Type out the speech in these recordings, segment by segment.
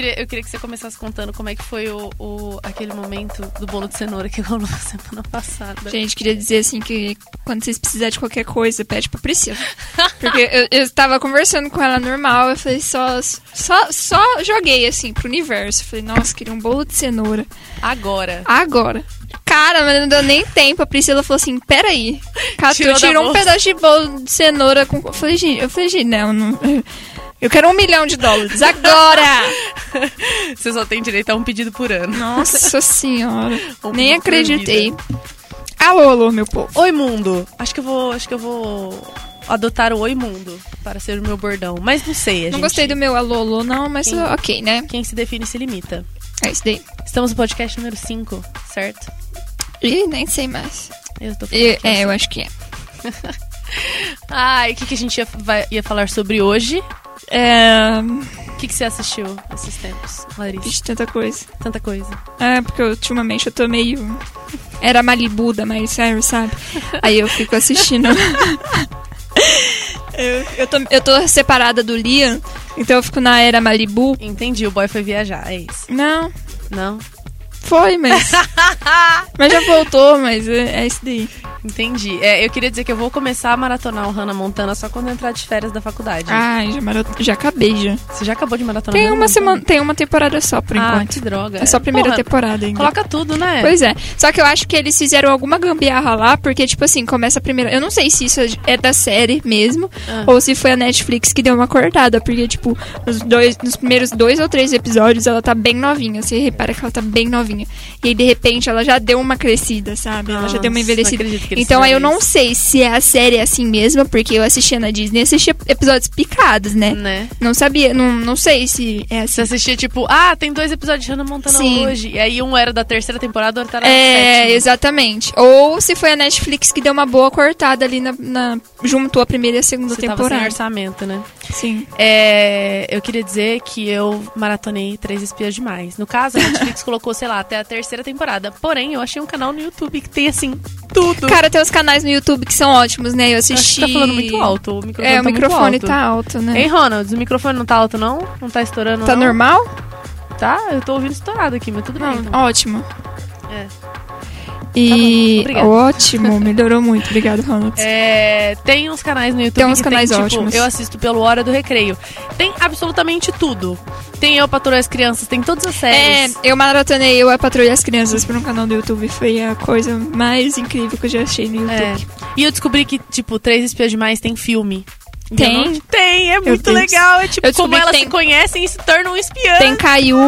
queria, eu queria que você começasse contando como é que foi o, o- aquele momento do bolo de cenoura que rolou semana passada. Gente, queria dizer assim que quando vocês precisarem de qualquer coisa, pede pra Priscila. Porque eu, eu tava conversando com ela normal, eu falei, só, só, só joguei assim pro universo. Falei, nossa, queria um bolo de cenoura. Agora. Agora. Cara, mas não deu nem tempo. A Priscila falou assim: peraí. Catou, Tirou tirou, um pedaço de bolo de cenoura com. Eu falei, gente, eu falei, gente, não, não. Eu quero um milhão de dólares. Agora! Você só tem direito a um pedido por ano. Nossa senhora. Nem acreditei. Alô, alô, meu povo. Oi, mundo. Acho que eu vou, acho que eu vou adotar o Oi Mundo para ser o meu bordão. Mas não sei, a Não gente- gostei do meu alô, alô, não, mas Quem- ok, né? Quem se define se limita. É isso daí. Estamos no podcast número 5, certo? Ih, nem sei mais. Eu tô falando E- aqui, é, assim. eu acho que é. Ai, o que, que a gente ia, vai- ia falar sobre hoje? É. O que, que você assistiu esses tempos, Larissa? Vixe, tanta coisa. Tanta coisa. É, porque ultimamente eu tô meio. Era Malibu da Miley Cyrus, sabe? Aí eu fico assistindo. eu, eu, tô, eu tô separada do Liam, então eu fico na era Malibu. Entendi, o boy foi viajar, é isso. Não, Não? foi, mas. mas já voltou, mas é, é isso daí. Entendi. É, eu queria dizer que eu vou começar a maratonar o Hannah Montana só quando eu entrar de férias da faculdade. Ai, já, mara- já acabei já. Você já acabou de maratonar Tem uma semana, tem uma temporada só por Ah, enquanto. que droga. É só a primeira Porra, temporada ainda. Coloca tudo, né? Pois é. Só que eu acho que eles fizeram alguma gambiarra lá, porque, tipo assim, começa a primeira. Eu não sei se isso é da série mesmo, Ah. ou se foi a Netflix que deu uma cortada, porque, tipo, nos, dois, nos primeiros dois ou três episódios ela tá bem novinha. Você repara que ela tá bem novinha. E aí, de repente, ela já deu uma crescida, sabe? Ela já deu uma envelhecida. Então aí eu não sei se a série é assim mesmo, porque eu assistia na Disney, assistia episódios picados, né? Né? Não sabia, não, não sei se é Você assim. assistia, tipo, ah, tem dois episódios de Hannah Montana Sim. hoje. E aí um era da terceira temporada, outro era da É, sétima. exatamente. Ou se foi a Netflix que deu uma boa cortada ali na. na juntou a primeira e a segunda Você tava sem temporada. orçamento, né? Sim. É, eu queria dizer que eu maratonei Três Espias Demais. No caso, a Netflix colocou, sei lá, até a terceira temporada. Porém, eu achei um canal no YouTube que tem, assim, tudo. Cara, tem uns canais no YouTube que são ótimos, né? Eu Eu acho assisti. que tá falando muito alto. O microfone É, tá o microfone muito alto. tá alto, né? Ei, Ronald, o microfone não tá alto, não? Não tá estourando, tá não? normal? Tá, eu tô ouvindo estourado aqui, mas tudo bem. Não, então. ótimo. É. E. Tá bom, obrigada. ótimo, melhorou muito. Obrigado, Ronald. É, tem uns canais no YouTube Tem uns que canais tem, tipo, ótimos. eu assisto pelo Hora do Recreio. Tem absolutamente tudo. Tem Eu Patroa as Crianças, tem todas as É, séries. eu maratonei Eu a Patrulha as Crianças por um canal do YouTube. Foi a coisa mais incrível que eu já achei no É. YouTube. E eu descobri que, tipo, Três Espias Demais tem filme. Tem? Não- Tem, é muito legal. É tipo, como elas tem- se conhecem e se tornam espiãs. Tem Caiu.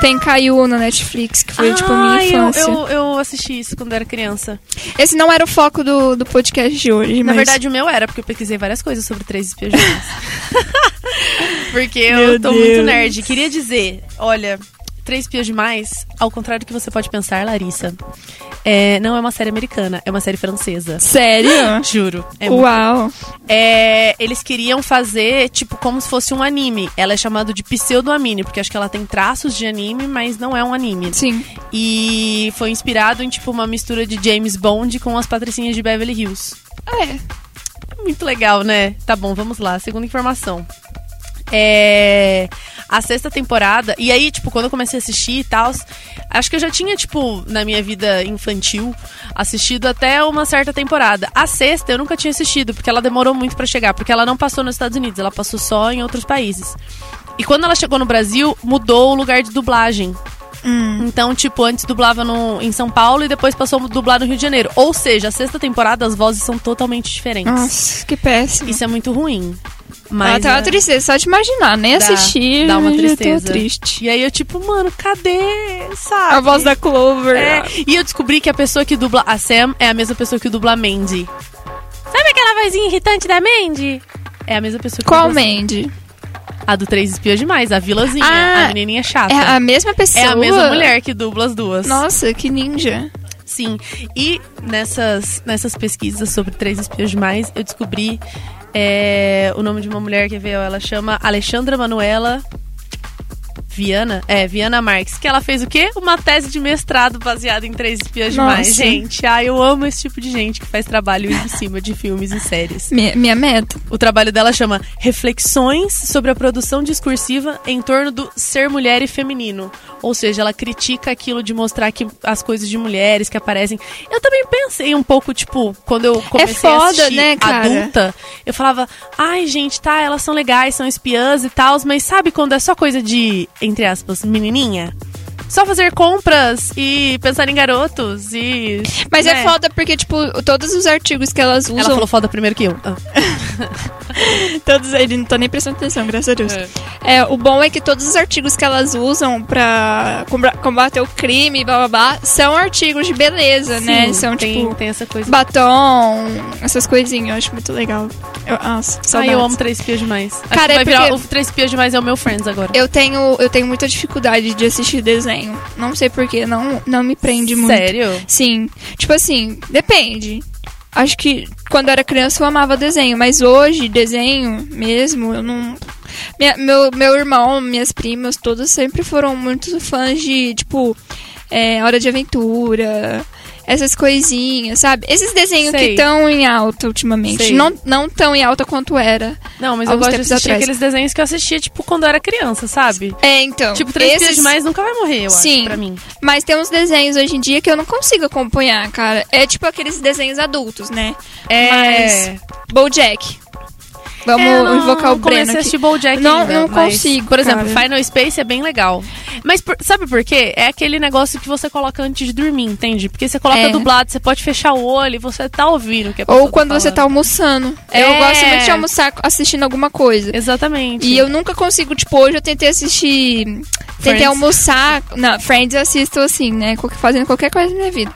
Tem Caiu na Netflix, que foi tipo a minha eu, infância. eu, eu assisti isso quando era criança. Esse não era o foco do, do podcast de hoje, Na mas. verdade, o meu era, porque eu pesquisei várias coisas sobre Três Espias Demais. porque eu Meu tô muito Deus. nerd. Queria dizer, olha, Três Espias Demais, ao contrário do que você pode pensar, Larissa, é, não é uma série americana, é uma série francesa. Sério? Juro. É Uau. É, eles queriam fazer, tipo, como se fosse um anime. Ela é chamada de pseudo-anime, porque acho que ela tem traços de anime, mas não é um anime. Sim. E foi inspirado em, tipo, uma mistura de James Bond com as patricinhas de Beverly Hills. É. Muito legal, né? Tá bom, vamos lá. Segunda informação. É. A sexta temporada. E aí, tipo, quando eu comecei a assistir e tal, acho que eu já tinha, tipo, na minha vida infantil, assistido até uma certa temporada. A sexta eu nunca tinha assistido, porque ela demorou muito pra chegar, porque ela não passou nos Estados Unidos, ela passou só em outros países. E quando ela chegou no Brasil, mudou o lugar de dublagem. Então, tipo, antes dublava no, em São Paulo e depois passou a dublar no Rio de Janeiro. Ou seja, a sexta temporada as vozes são totalmente diferentes. Nossa, que péssimo. Isso é muito ruim. Mas Mas tá uma é- tristeza, só de imaginar, nem dá- assistir. dá uma tristeza. triste. E aí eu, tipo, mano, cadê? Sabe? A voz da Clover. É, e eu descobri que a pessoa que dubla a Sam é a mesma pessoa que dubla a Mandy. Sabe aquela vozinha irritante da Mandy? É a mesma pessoa que Qual dubla Mandy? a do Três Espias Demais, a vilazinha, Ah, a menininha chata. É a mesma pessoa? É a mesma mulher que dubla as duas. Nossa, que ninja. Sim. E nessas, nessas pesquisas sobre Três Espias Demais, eu descobri é, o nome de uma mulher que veio. Ela chama Alexandra Manuela Viana, é, Viana Marques, que ela fez o quê? Uma tese de mestrado baseada em Três Espias Demais. Nossa. Gente, ai, eu amo esse tipo de gente que faz trabalho em cima de filmes e séries. Minha, minha meta. O trabalho dela chama Reflexões sobre a produção discursiva em torno do ser mulher e feminino. Ou seja, ela critica aquilo de mostrar que as coisas de mulheres que aparecem. Eu também pensei um pouco, tipo, quando eu comecei a foda, assistir né, cara? adulta, eu falava, ai, gente, tá, elas são legais, são espiãs e tal, mas sabe quando é só coisa de, entre aspas, menininha? Só fazer compras e pensar em garotos e. Mas né? é foda porque, tipo, todos os artigos que elas usam. Ela falou foda primeiro que eu. Ah. Todos eles, não tô nem prestando atenção, graças a Deus. É, o bom é que todos os artigos que elas usam pra combater o crime, blá blá blá, são artigos de beleza, né? Sim, São tem, tipo tem essa coisa. batom, essas coisinhas, eu acho muito legal. Eu, nossa, Ai, eu amo Três Espias Demais. Acho Cara, que é vai virar, porque- o Três Espias Demais é o meu Friends agora. Eu tenho, eu tenho muita dificuldade de assistir desenho. Não sei porquê, não, não me prende muito. Sério? Sim. Tipo assim, depende. Acho que quando eu era criança eu amava desenho, mas hoje, desenho mesmo, eu não. Minha- meu, meu irmão, minhas primas, todas sempre foram muito fãs de, tipo, é, Hora de Aventura, essas coisinhas, sabe? Esses desenhos que Sei. estão em alta ultimamente. Sei. Não, não tão em alta quanto era. Não, mas eu gosto de assistir atrás. aqueles desenhos que eu assistia, tipo, quando eu era criança, sabe? É, então. Tipo, Três esses- Demais nunca vai morrer, eu Sim. acho, pra mim. Mas tem uns desenhos hoje em dia que eu não consigo acompanhar, cara. É tipo aqueles desenhos adultos, né? É... Mas- Bojack. Vamos É, não invocar o Breno aqui. assistir BoJack Não- ainda, não mas, consigo, Por exemplo, cara. Final Space é bem legal. Mas por- sabe por quê? É aquele negócio que você coloca antes de dormir, entende? Porque você coloca É. dublado, você pode fechar o olho e você tá ouvindo o que a Ou quando você tá almoçando. É. Eu gosto muito de almoçar assistindo alguma coisa. Exatamente. E eu nunca consigo, tipo, hoje eu tentei assistir. Tentei Friends? almoçar. Não, Friends eu assisto assim, né? Fazendo qualquer coisa na minha vida.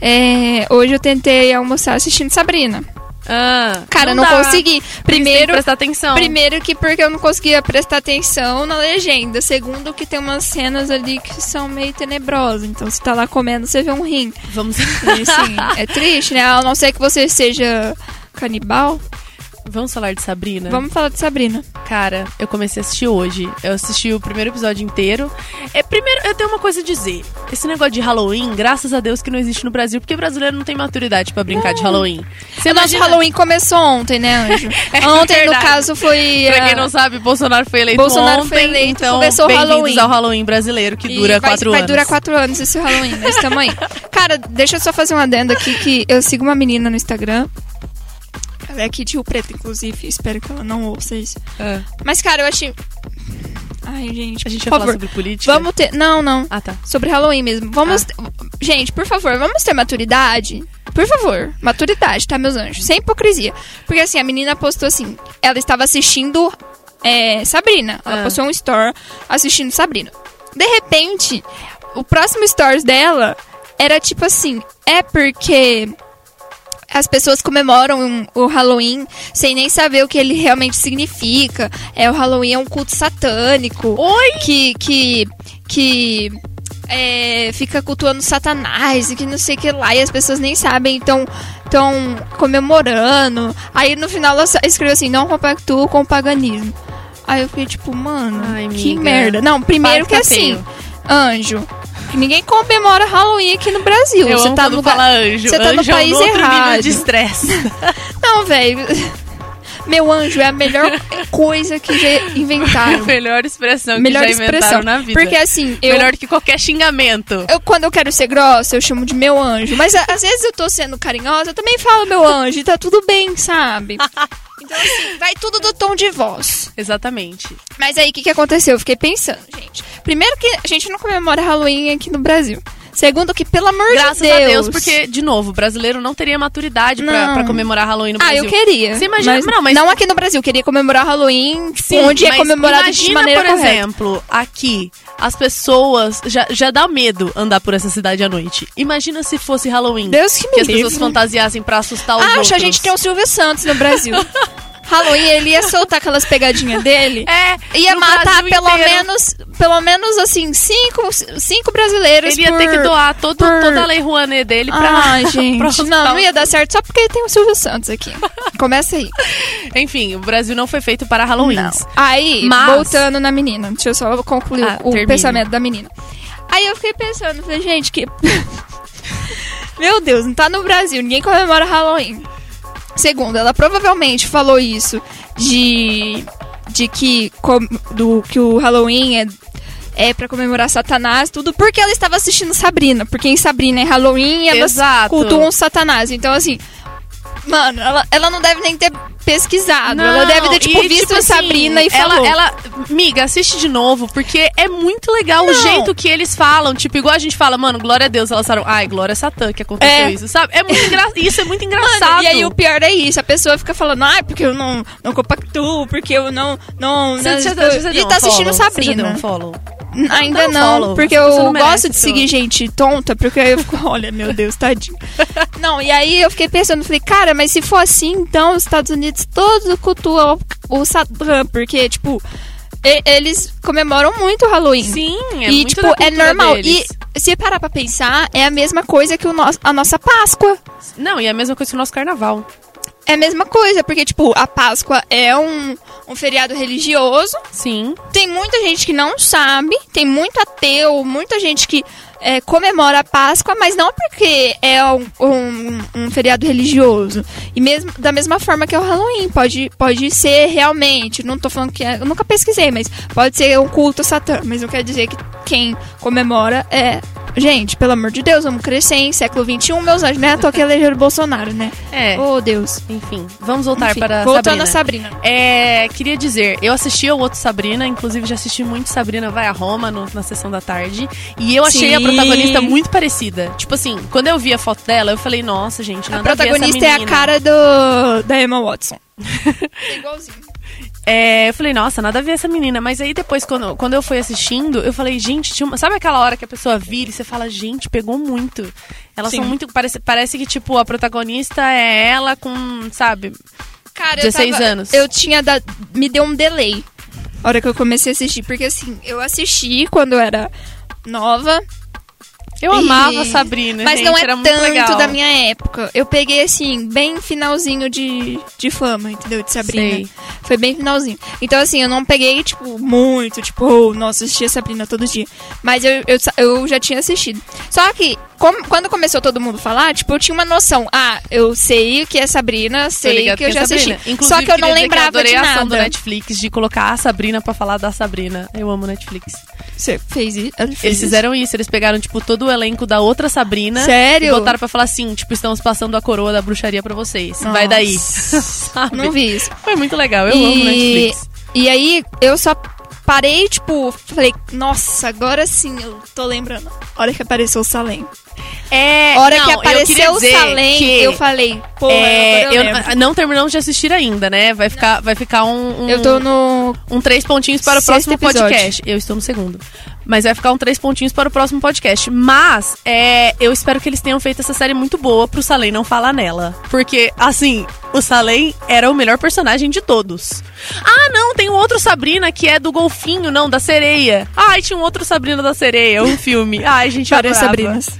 É, hoje eu tentei almoçar assistindo Sabrina. Ah, Cara, eu não dá. consegui. Primeiro, prestar atenção. Primeiro que porque eu não conseguia prestar atenção na legenda. Segundo que tem umas cenas ali que são meio tenebrosas. Então você tá lá comendo, você vê um rim. Vamos assim, é triste, né? A não ser que você seja canibal. Vamos falar de Sabrina? Vamos falar de Sabrina. Cara, eu comecei a assistir hoje. Eu assisti o primeiro episódio inteiro. É, primeiro, eu tenho uma coisa a dizer. Esse negócio de Halloween, graças a Deus que não existe no Brasil, porque brasileiro não tem maturidade pra brincar de Halloween. Você O nosso imagina- Halloween começou ontem, né, Anjo? É ontem, no caso, foi. Pra quem ah, não sabe, Bolsonaro foi eleito Bolsonaro ontem, foi eleito, então começou o Halloween. ao Halloween brasileiro, que e dura vai, quatro vai anos. durar quatro anos esse Halloween, mas tamo aí. Cara, deixa eu só fazer um adendo aqui que eu sigo uma menina no Instagram. É aqui de Rio Preto, inclusive. Espero que ela não ouça isso. Ah, Mas, cara, eu achei. Ai, gente. a gente vai falar sobre política? Vamos ter. Não, não. Ah, tá. Sobre Halloween mesmo. Vamos. Gente, por favor, vamos ter maturidade. Por favor, maturidade, tá, meus anjos? Sem hipocrisia. Porque assim, a menina postou assim: ela estava assistindo é, Sabrina. Ela Ah. postou um store assistindo Sabrina. De repente, o próximo stories dela era tipo assim: é porque as pessoas comemoram o Halloween sem nem saber o que ele realmente significa. É, o Halloween é um culto satânico. Oi! Que. que. que. é, fica cultuando Satanás e que não sei o que lá, e as pessoas nem sabem, então estão comemorando. Aí no final ela escreveu assim: não compactuo com o paganismo. Aí eu fiquei tipo, mano, Ai, que merda. Não, primeiro Para que tá assim, feio. anjo, ninguém comemora Halloween aqui no Brasil. Eu Você tá no lugar. anjo. você tá no Anjo é um país outro nível errado. de estresse. Não, velho. Meu anjo é a melhor coisa que já inventaram. melhor expressão melhor que já inventaram expressão. na vida. Porque assim, eu, Melhor que qualquer xingamento. eu, quando eu quero ser grossa, eu chamo de meu anjo. Mas às vezes eu tô sendo carinhosa, eu também falo meu anjo, e tá tudo bem, sabe? Então, assim, vai tudo do tom de voz. Exatamente. Mas aí, o que, que aconteceu? Eu fiquei pensando, gente. Primeiro que a gente não comemora Halloween aqui no Brasil. Segundo que, pelo amor Graças de Deus... a Deus, porque, de novo, o brasileiro não teria maturidade pra, pra comemorar Halloween no Ah, Brasil. eu queria. Você imagina- mas, não, mas- não aqui no Brasil. Eu queria comemorar Halloween tipo, Sim, onde é comemorado de imagina, maneira por correta. exemplo, aqui, as pessoas... Já, já dá medo andar por essa cidade à noite. Imagina se fosse Halloween. Deus que me que as pessoas fantasiassem pra assustar os Acho, outros. a gente tem o Silvio Santos no Brasil. Halloween ele ia soltar aquelas pegadinhas dele. É, Ia matar Brasil pelo inteiro. menos, pelo menos assim, cinco, cinco brasileiros Ele ia por... ter que doar todo, por- toda a Lei Rouanet dele pra. Ai, gente, pra não, não ia dar certo só porque tem o Silvio Santos aqui. Começa aí. Enfim, o Brasil não foi feito para Halloween. Aí, Mas- voltando na menina, deixa eu só concluir Ah, o termine. pensamento da menina. Aí eu fiquei pensando, falei, gente, que. Meu Deus, não tá no Brasil, ninguém comemora Halloween. Segundo, ela provavelmente falou isso de. de que, do, que o Halloween é. É pra comemorar Satanás, tudo, porque ela estava assistindo Sabrina. Porque em Sabrina é Halloween e elas Exato. cultuam Satanás. Então, assim, mano, ela, ela não deve nem ter pesquisado. ela Não, deve ter, tipo, e, visto tipo assim, Sabrina e ela, falou. Ela, miga, assiste de novo, porque é muito legal o Não. jeito que eles falam. Tipo, igual a gente fala, mano, glória a Deus. Elas falam, ai, glória a Satã que aconteceu É. isso, sabe? É muito engra... Isso é muito engraçado. Mano, e aí o pior é isso, a pessoa fica falando, ai, porque eu não, não compactuo, porque eu não. não, Você, não você, estou-" você e deu tá um assistindo follow? Você já Sabrina. deu um follow? Ainda Dá um não, follow. porque Essa pessoa eu não merece gosto de seguir gente tonta, porque aí eu fico, olha, meu Deus, tadinho. não, e aí eu fiquei pensando, falei, cara, mas se for assim, então os Estados Unidos todos cultuam o, o Satã, porque, tipo, e- eles comemoram muito o Halloween. Sim, é e, tipo, é normal. deles. E se parar pra pensar, é a mesma coisa que o nosso, a nossa Páscoa. Não, e é a mesma coisa que o nosso carnaval. É a mesma coisa, porque, tipo, a Páscoa é um, um feriado religioso. Sim. Tem muita gente que não sabe, tem muito ateu, muita gente que é, comemora a Páscoa, mas não porque é um, um- um feriado religioso. E mesmo da mesma forma que é o Halloween, pode, pode ser realmente. Não tô falando que é. Eu nunca pesquisei, mas pode ser um culto Satã. Mas não quer dizer que quem comemora é. Gente, pelo amor de Deus, vamos crescer em século XXI, meus anjos, né? Tô aqui eleger o Bolsonaro, né? É. Oh, Deus. Enfim, vamos voltar Enfim, para voltando Sabrina. a Sabrina. É, queria dizer, eu assisti ao outro Sabrina, inclusive já assisti muito Sabrina Vai a Roma no- na sessão da tarde. E eu achei a Sim. protagonista muito parecida. Tipo assim, quando eu vi a foto dela, eu falei, nossa, gente, A nada a, protagonista é a cara do, da Emma Watson. É igualzinho. É, eu falei, nossa, nada a ver essa menina. Mas aí depois, quando, quando eu fui assistindo, eu falei, gente, tinha uma- sabe aquela hora que a pessoa vira e você fala, gente, pegou muito. Elas Sim. são muito. Parece, parece que, tipo, a protagonista é ela com, sabe? Cara, 16 eu tava, anos. Eu tinha dado. Me deu um delay. A hora que eu comecei a assistir. Porque assim, eu assisti quando eu era nova. Eu e- amava a Sabrina, Mas gente, não é era muito tanto legal. da minha época. Eu peguei assim, bem finalzinho de, de fama, entendeu? De Sabrina. Sei. Foi bem finalzinho. Então, assim, eu não peguei, tipo, muito, tipo, oh, nossa, assistia Sabrina todo dia. Mas eu, eu, eu já tinha assistido. Só que, como- quando começou todo mundo a falar, tipo, eu tinha uma noção. Ah, eu sei o que é Sabrina, sei que eu é já assisti. Inclusive, Só que eu não lembrava que eu de a ação do nada. Netflix de colocar a Sabrina pra falar da Sabrina. Eu amo Netflix. Você fez isso? Fez Eles fizeram isso, eles pegaram, tipo, todo o elenco da outra Sabrina. Sério? E botaram pra falar assim, tipo, estamos passando a coroa da bruxaria pra vocês. Vai daí. Não vi isso. Foi muito legal, eu amo Netflix. E aí, eu só parei, tipo, falei, nossa, agora sim eu tô lembrando. Hora que apareceu o Salem. É, hora não, que eu apareceu o Salem, que, eu falei, pô, é, agora eu, eu- não terminamos de assistir ainda, né? Vai ficar, vai ficar um, um, Eu tô no. um três pontinhos para o próximo episódio. podcast. Eu estou no segundo. Mas vai ficar um três pontinhos para o próximo podcast. Mas é, eu espero que eles tenham feito essa série muito boa pro Salem não falar nela. Porque, assim, o Salem era o melhor personagem de todos. Ah, não, tem um outro Sabrina que é do golfinho, não, da sereia. Ai, tinha um outro Sabrina da sereia, um filme. Ai, gente, eu Várias. Sabrinas.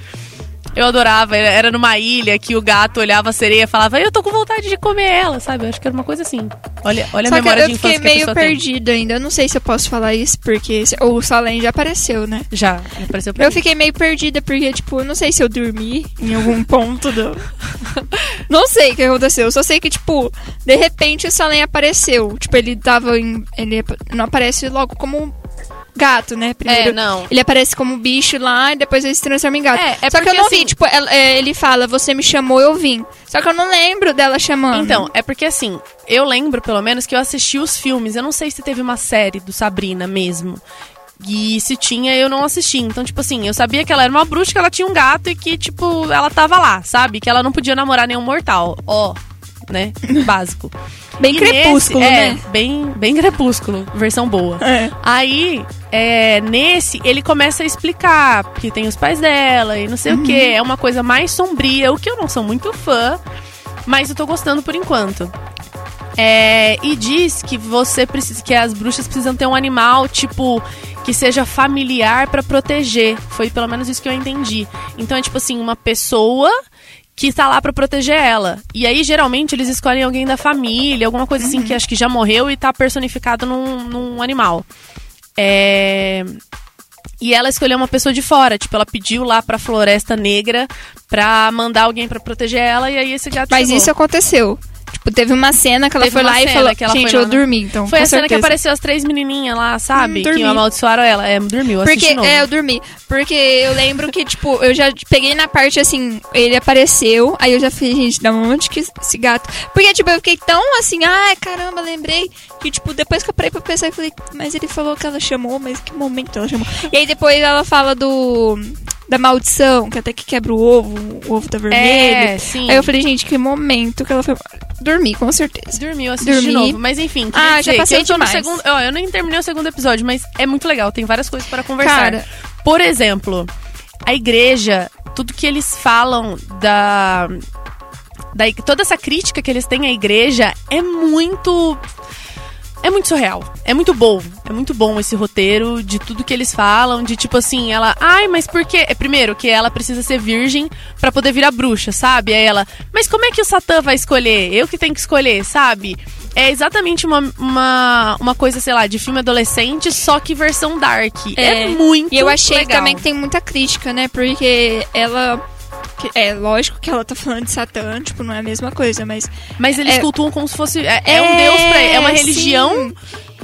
Eu adorava, era- numa ilha que o gato olhava a sereia e falava, eu tô com vontade de comer ela, sabe? Eu acho que era uma coisa assim. Olha, olha a Só memória eu de fiquei infância que a meio pessoa tem. perdida ainda. Eu não sei se eu posso falar isso, porque se- o Salem já apareceu, né? Já, apareceu pra Eu mim. fiquei meio perdida, porque, tipo, eu não sei se eu dormi em algum ponto do. não sei o que aconteceu. Eu só sei que, tipo, de repente o Salem apareceu. Tipo, ele tava em. Ele não aparece logo como gato, né? Primeiro. É, não. Ele aparece como bicho lá e depois ele se transforma em gato. É, é Só que eu porque, não assim- vi, tipo, ela- é, ele fala, você me chamou, eu vim. Só que eu não lembro dela chamando. Então, é porque assim, eu lembro pelo menos que eu assisti os filmes. Eu não sei se teve uma série do Sabrina mesmo. E se tinha, eu não assisti. Então, tipo assim, eu sabia que ela era uma bruxa, que ela tinha um gato e que, tipo, ela tava lá, sabe? Que ela não podia namorar nenhum mortal. Ó, né? Básico. Bem E crepúsculo, nesse- né? É, bem, bem crepúsculo, versão boa. É. Aí, é, nesse, ele começa a explicar que tem os pais dela e não sei Uhum. o que. É uma coisa mais sombria, o que eu não sou muito fã, mas eu tô gostando por enquanto. É, e diz que você precisa, que as bruxas precisam ter um animal tipo que seja familiar pra proteger. Foi pelo menos isso que eu entendi. Então é tipo assim, uma pessoa que tá lá pra proteger ela. E aí, geralmente, eles escolhem alguém da família, alguma coisa assim que acho que já morreu e tá personificado num, num animal. É... E ela escolheu uma pessoa de fora, tipo, ela pediu lá pra Floresta Negra pra mandar alguém pra proteger ela e aí esse gato Mas chegou. isso aconteceu. Tipo, teve uma cena que ela Teve foi lá e falou: que ela Gente, foi lá eu na- dormi, então. Foi a cena que certeza. apareceu as três menininhas lá, sabe? Hum, que dormi. amaldiçoaram ela. É, dormiu, Porque, é, eu dormi. Porque eu lembro que, tipo, eu já peguei na parte assim, ele apareceu, aí eu já falei, gente, da onde que esse gato. Porque, tipo, eu fiquei tão assim, ai, caramba, lembrei. Que, tipo, depois que eu parei pra pensar, eu falei, mas ele falou que ela chamou, mas que momento ela chamou? E aí depois ela fala do. Da maldição, que até que quebra o ovo, o ovo tá vermelho. É, sim. Aí eu falei, gente, que momento que ela foi. Dormi, com certeza. Dormiu, assisti de Dormi. novo. Mas enfim, Ah, dizer já passei que eu demais. no segundo. Ó, eu nem terminei o segundo episódio, mas é muito legal. Tem várias coisas para conversar. Cara. Por exemplo, a igreja, tudo que eles falam da. da toda essa crítica que eles têm à igreja é muito. É muito surreal. É muito bom. É muito bom esse roteiro de tudo que eles falam. De tipo assim, ela. Ai, mas por quê? É, primeiro, que ela precisa ser virgem pra poder virar bruxa, sabe? Aí ela. Mas como é que o Satã vai escolher? Eu que tenho que escolher, sabe? É exatamente uma, uma, uma coisa, sei lá, de filme adolescente, só que versão dark. É, muito E eu achei legal. também que tem muita crítica, né? Porque ela. Que- É lógico que ela tá falando de Satã, tipo, não é a mesma coisa, mas. Mas eles É- cultuam como se fosse. É, é um deus pra. É uma sim. religião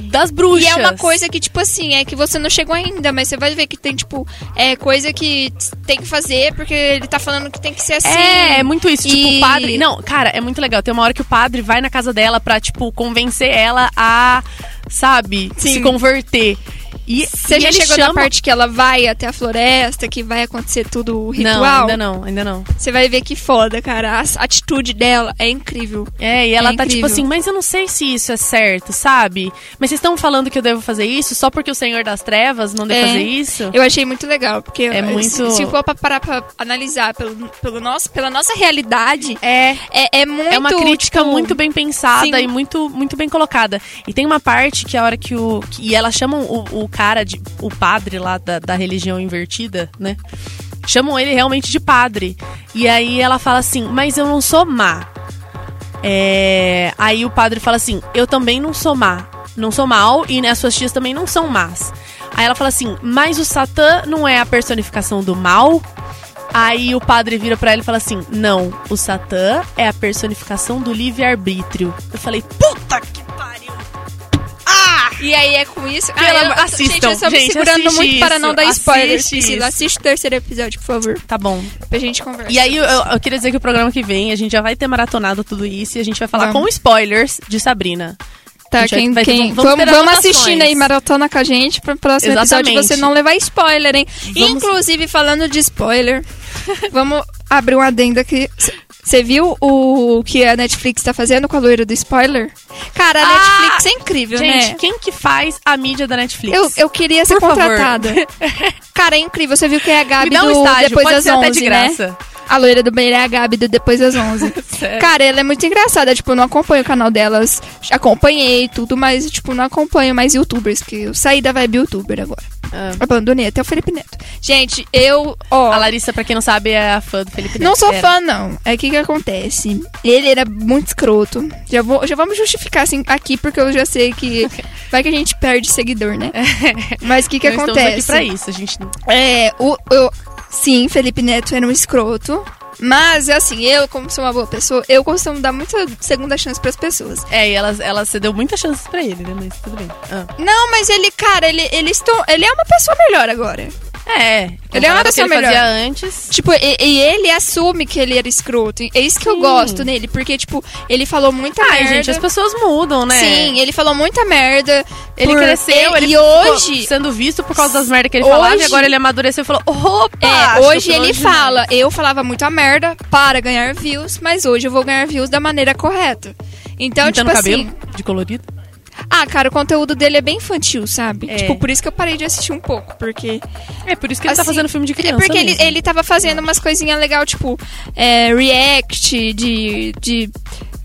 das bruxas. E é uma coisa que, tipo assim, é que você não chegou ainda, mas você vai ver que tem, tipo, é coisa que tem que fazer porque ele tá falando que tem que ser assim. É, é muito isso. Tipo, E- o padre. Não, cara, é muito legal. Tem uma hora que o padre vai na casa dela pra, tipo, convencer ela a, sabe, Sim. se converter. E, Você já chegou chama... na parte que ela vai até a floresta, que vai acontecer tudo o ritual? Não, ainda não, ainda não. Você vai ver que foda, cara. A atitude dela é incrível. É, e ela É tá tipo incrível. assim, mas eu não sei se isso é certo, sabe? Mas vocês estão falando que eu devo fazer isso só porque o Senhor das Trevas mandou É. fazer isso? Eu achei muito legal, porque É muito- se, se for pra parar pra analisar pelo, pelo nosso, pela nossa realidade, É. é, é muito. É uma crítica tipo, muito bem pensada sim. e muito, muito bem colocada. E tem uma parte que a hora que o. que- e elas chamam o, o cara de. o padre lá da, da religião invertida, né? Chamam ele realmente de padre. E aí ela fala assim, mas eu não sou má. É, Aí o padre fala assim, eu também não sou má. Não sou mal e né, as suas tias também não são más. Aí ela fala assim, mas o Satã não é a personificação do mal? Aí o padre vira pra ela e fala assim: Não, o Satã é a personificação do livre-arbítrio. Eu falei: Puta! E aí é com isso. Eu- amor- assistam, Gente, eu estou me segurando muito para isso, não dar spoilers. assiste Priscila, isso. assiste o terceiro episódio, por favor. Tá bom. Pra gente conversar. E aí eu, eu- queria dizer que o programa que vem a gente já vai ter maratonado tudo isso e a gente vai falar Vamos. com spoilers de Sabrina. Tá, quem, vai quem, vamos vamos, vamos assistindo aí, maratona com a gente pro próximo episódio Exatamente. você não levar spoiler, hein? Vamos- Inclusive, falando de spoiler, vamos abrir um adendo aqui. Você viu o que a Netflix tá fazendo com a loira do spoiler? Cara, a Ah! Netflix é incrível, Gente, né? quem que faz a mídia da Netflix? Eu, eu queria ser Por contratada. Cara, é incrível. Você viu que é a Gabi um do estágio, Depois das ser 11, até de né? graça. A loira do banheiro é a Gabi do Depois das 11. Sério. Cara, ela é muito engraçada. Tipo, eu não acompanho o canal delas. Acompanhei tudo, mas, tipo, não acompanho mais youtubers, porque eu saí da vibe youtuber agora. Ah. Abandonei até o Felipe Neto. Gente, eu, ó. A Larissa, pra quem não sabe, é a fã do Felipe Não Neto. sou Era. fã, não. É o que que acontece. Ele era muito escroto. Já, vou, já vamos justificar assim, aqui, porque eu já sei que vai que a gente perde seguidor, né? Mas o que que Nós acontece? Estamos aqui pra isso, a gente. É, o, eu, sim, Felipe Neto era um escroto. Mas, assim, eu, como sou uma boa pessoa, eu costumo dar muita segunda chance pras pessoas. É, e ela, ela cedeu muitas chances pra ele, né? Mas tudo bem. Ah. Não, mas ele, cara, ele, ele, estou, ele é uma pessoa melhor agora. É. Ele é uma ao que pessoa ele melhor. fazia antes. Tipo, e, e ele assume que ele era escroto. É isso que eu Sim. gosto nele, porque, tipo, ele falou muita Ai, merda. gente, as pessoas mudam, né? Sim, ele falou muita merda. Ele por- cresceu, e, ele e hoje. sendo visto por causa das merdas que ele Hoje- falava e agora ele amadureceu e falou: opa! É, hoje eu ele fala, demais." eu falava muita merda para ganhar views, mas hoje eu vou ganhar views da maneira correta. Então, Pintando tipo cabelo assim. de colorido. Ah, cara, o conteúdo dele é bem infantil, sabe? É. Tipo, por isso que eu parei de assistir um pouco, porque. É por isso que ele tá assim, fazendo filme de é criança. Porque ele, mesmo. ele tava fazendo umas coisinhas legais, tipo, é, react de. de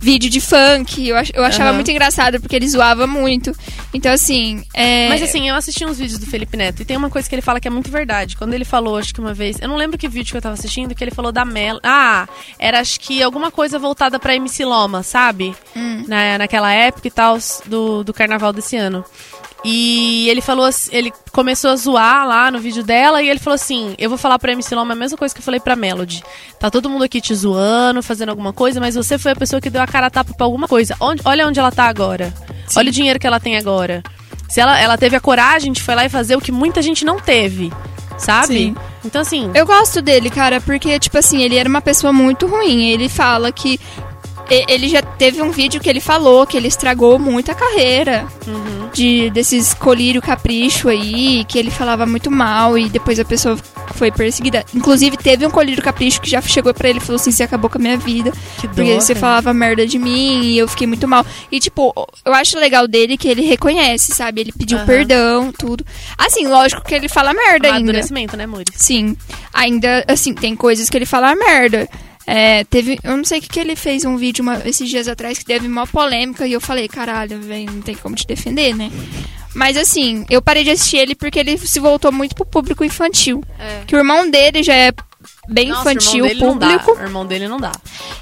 vídeo de funk. Eu, eu achava Aham. muito engraçado, porque ele zoava muito. Então, assim. É... Mas assim, eu assisti uns vídeos do Felipe Neto e tem uma coisa que ele fala que é muito verdade. Quando ele falou, acho que uma vez, eu não lembro que vídeo que eu tava assistindo, que ele falou da Mel. Ah, era acho que alguma coisa voltada pra MC Loma, sabe? Hum. Na, naquela época e tal, do, do carnaval desse ano. E ele falou assim, ele começou a zoar lá no vídeo dela e ele falou assim: Eu vou falar pra MC Loma a mesma coisa que eu falei pra Melody. Tá todo mundo aqui te zoando, fazendo alguma coisa, mas você foi a pessoa que deu a cara a tapa pra alguma coisa. Onde, olha onde ela tá agora. Olha o dinheiro que ela tem agora. Se ela, ela teve a coragem de foi lá e fazer o que muita gente não teve. Sabe? Sim. Então, assim. Eu gosto dele, cara, porque, tipo assim, ele era uma pessoa muito ruim. Ele fala que. Ele já teve um vídeo que ele falou que ele estragou muito a carreira Uhum. de desses colírio capricho aí, que ele falava muito mal e depois a pessoa foi perseguida. Inclusive, teve um colírio capricho que já chegou pra ele e falou assim: você acabou com a minha vida. Que Porque você falava merda de mim e eu fiquei muito mal. E, tipo, eu acho legal dele que ele reconhece, sabe? Ele pediu Aham. perdão, tudo. Assim, lógico que ele fala merda ainda. Amadurecimento, né, Muri? Sim. Ainda, assim, tem coisas que ele fala merda. É, teve. Eu não sei o que, que ele fez um vídeo uma- esses dias atrás que teve uma polêmica e eu falei, caralho, velho, não tem como te defender, né? Mas assim, eu parei de assistir ele porque ele se voltou muito pro público infantil. É. Que o irmão dele já é bem Nossa, o infantil, não público. O irmão dele não dá.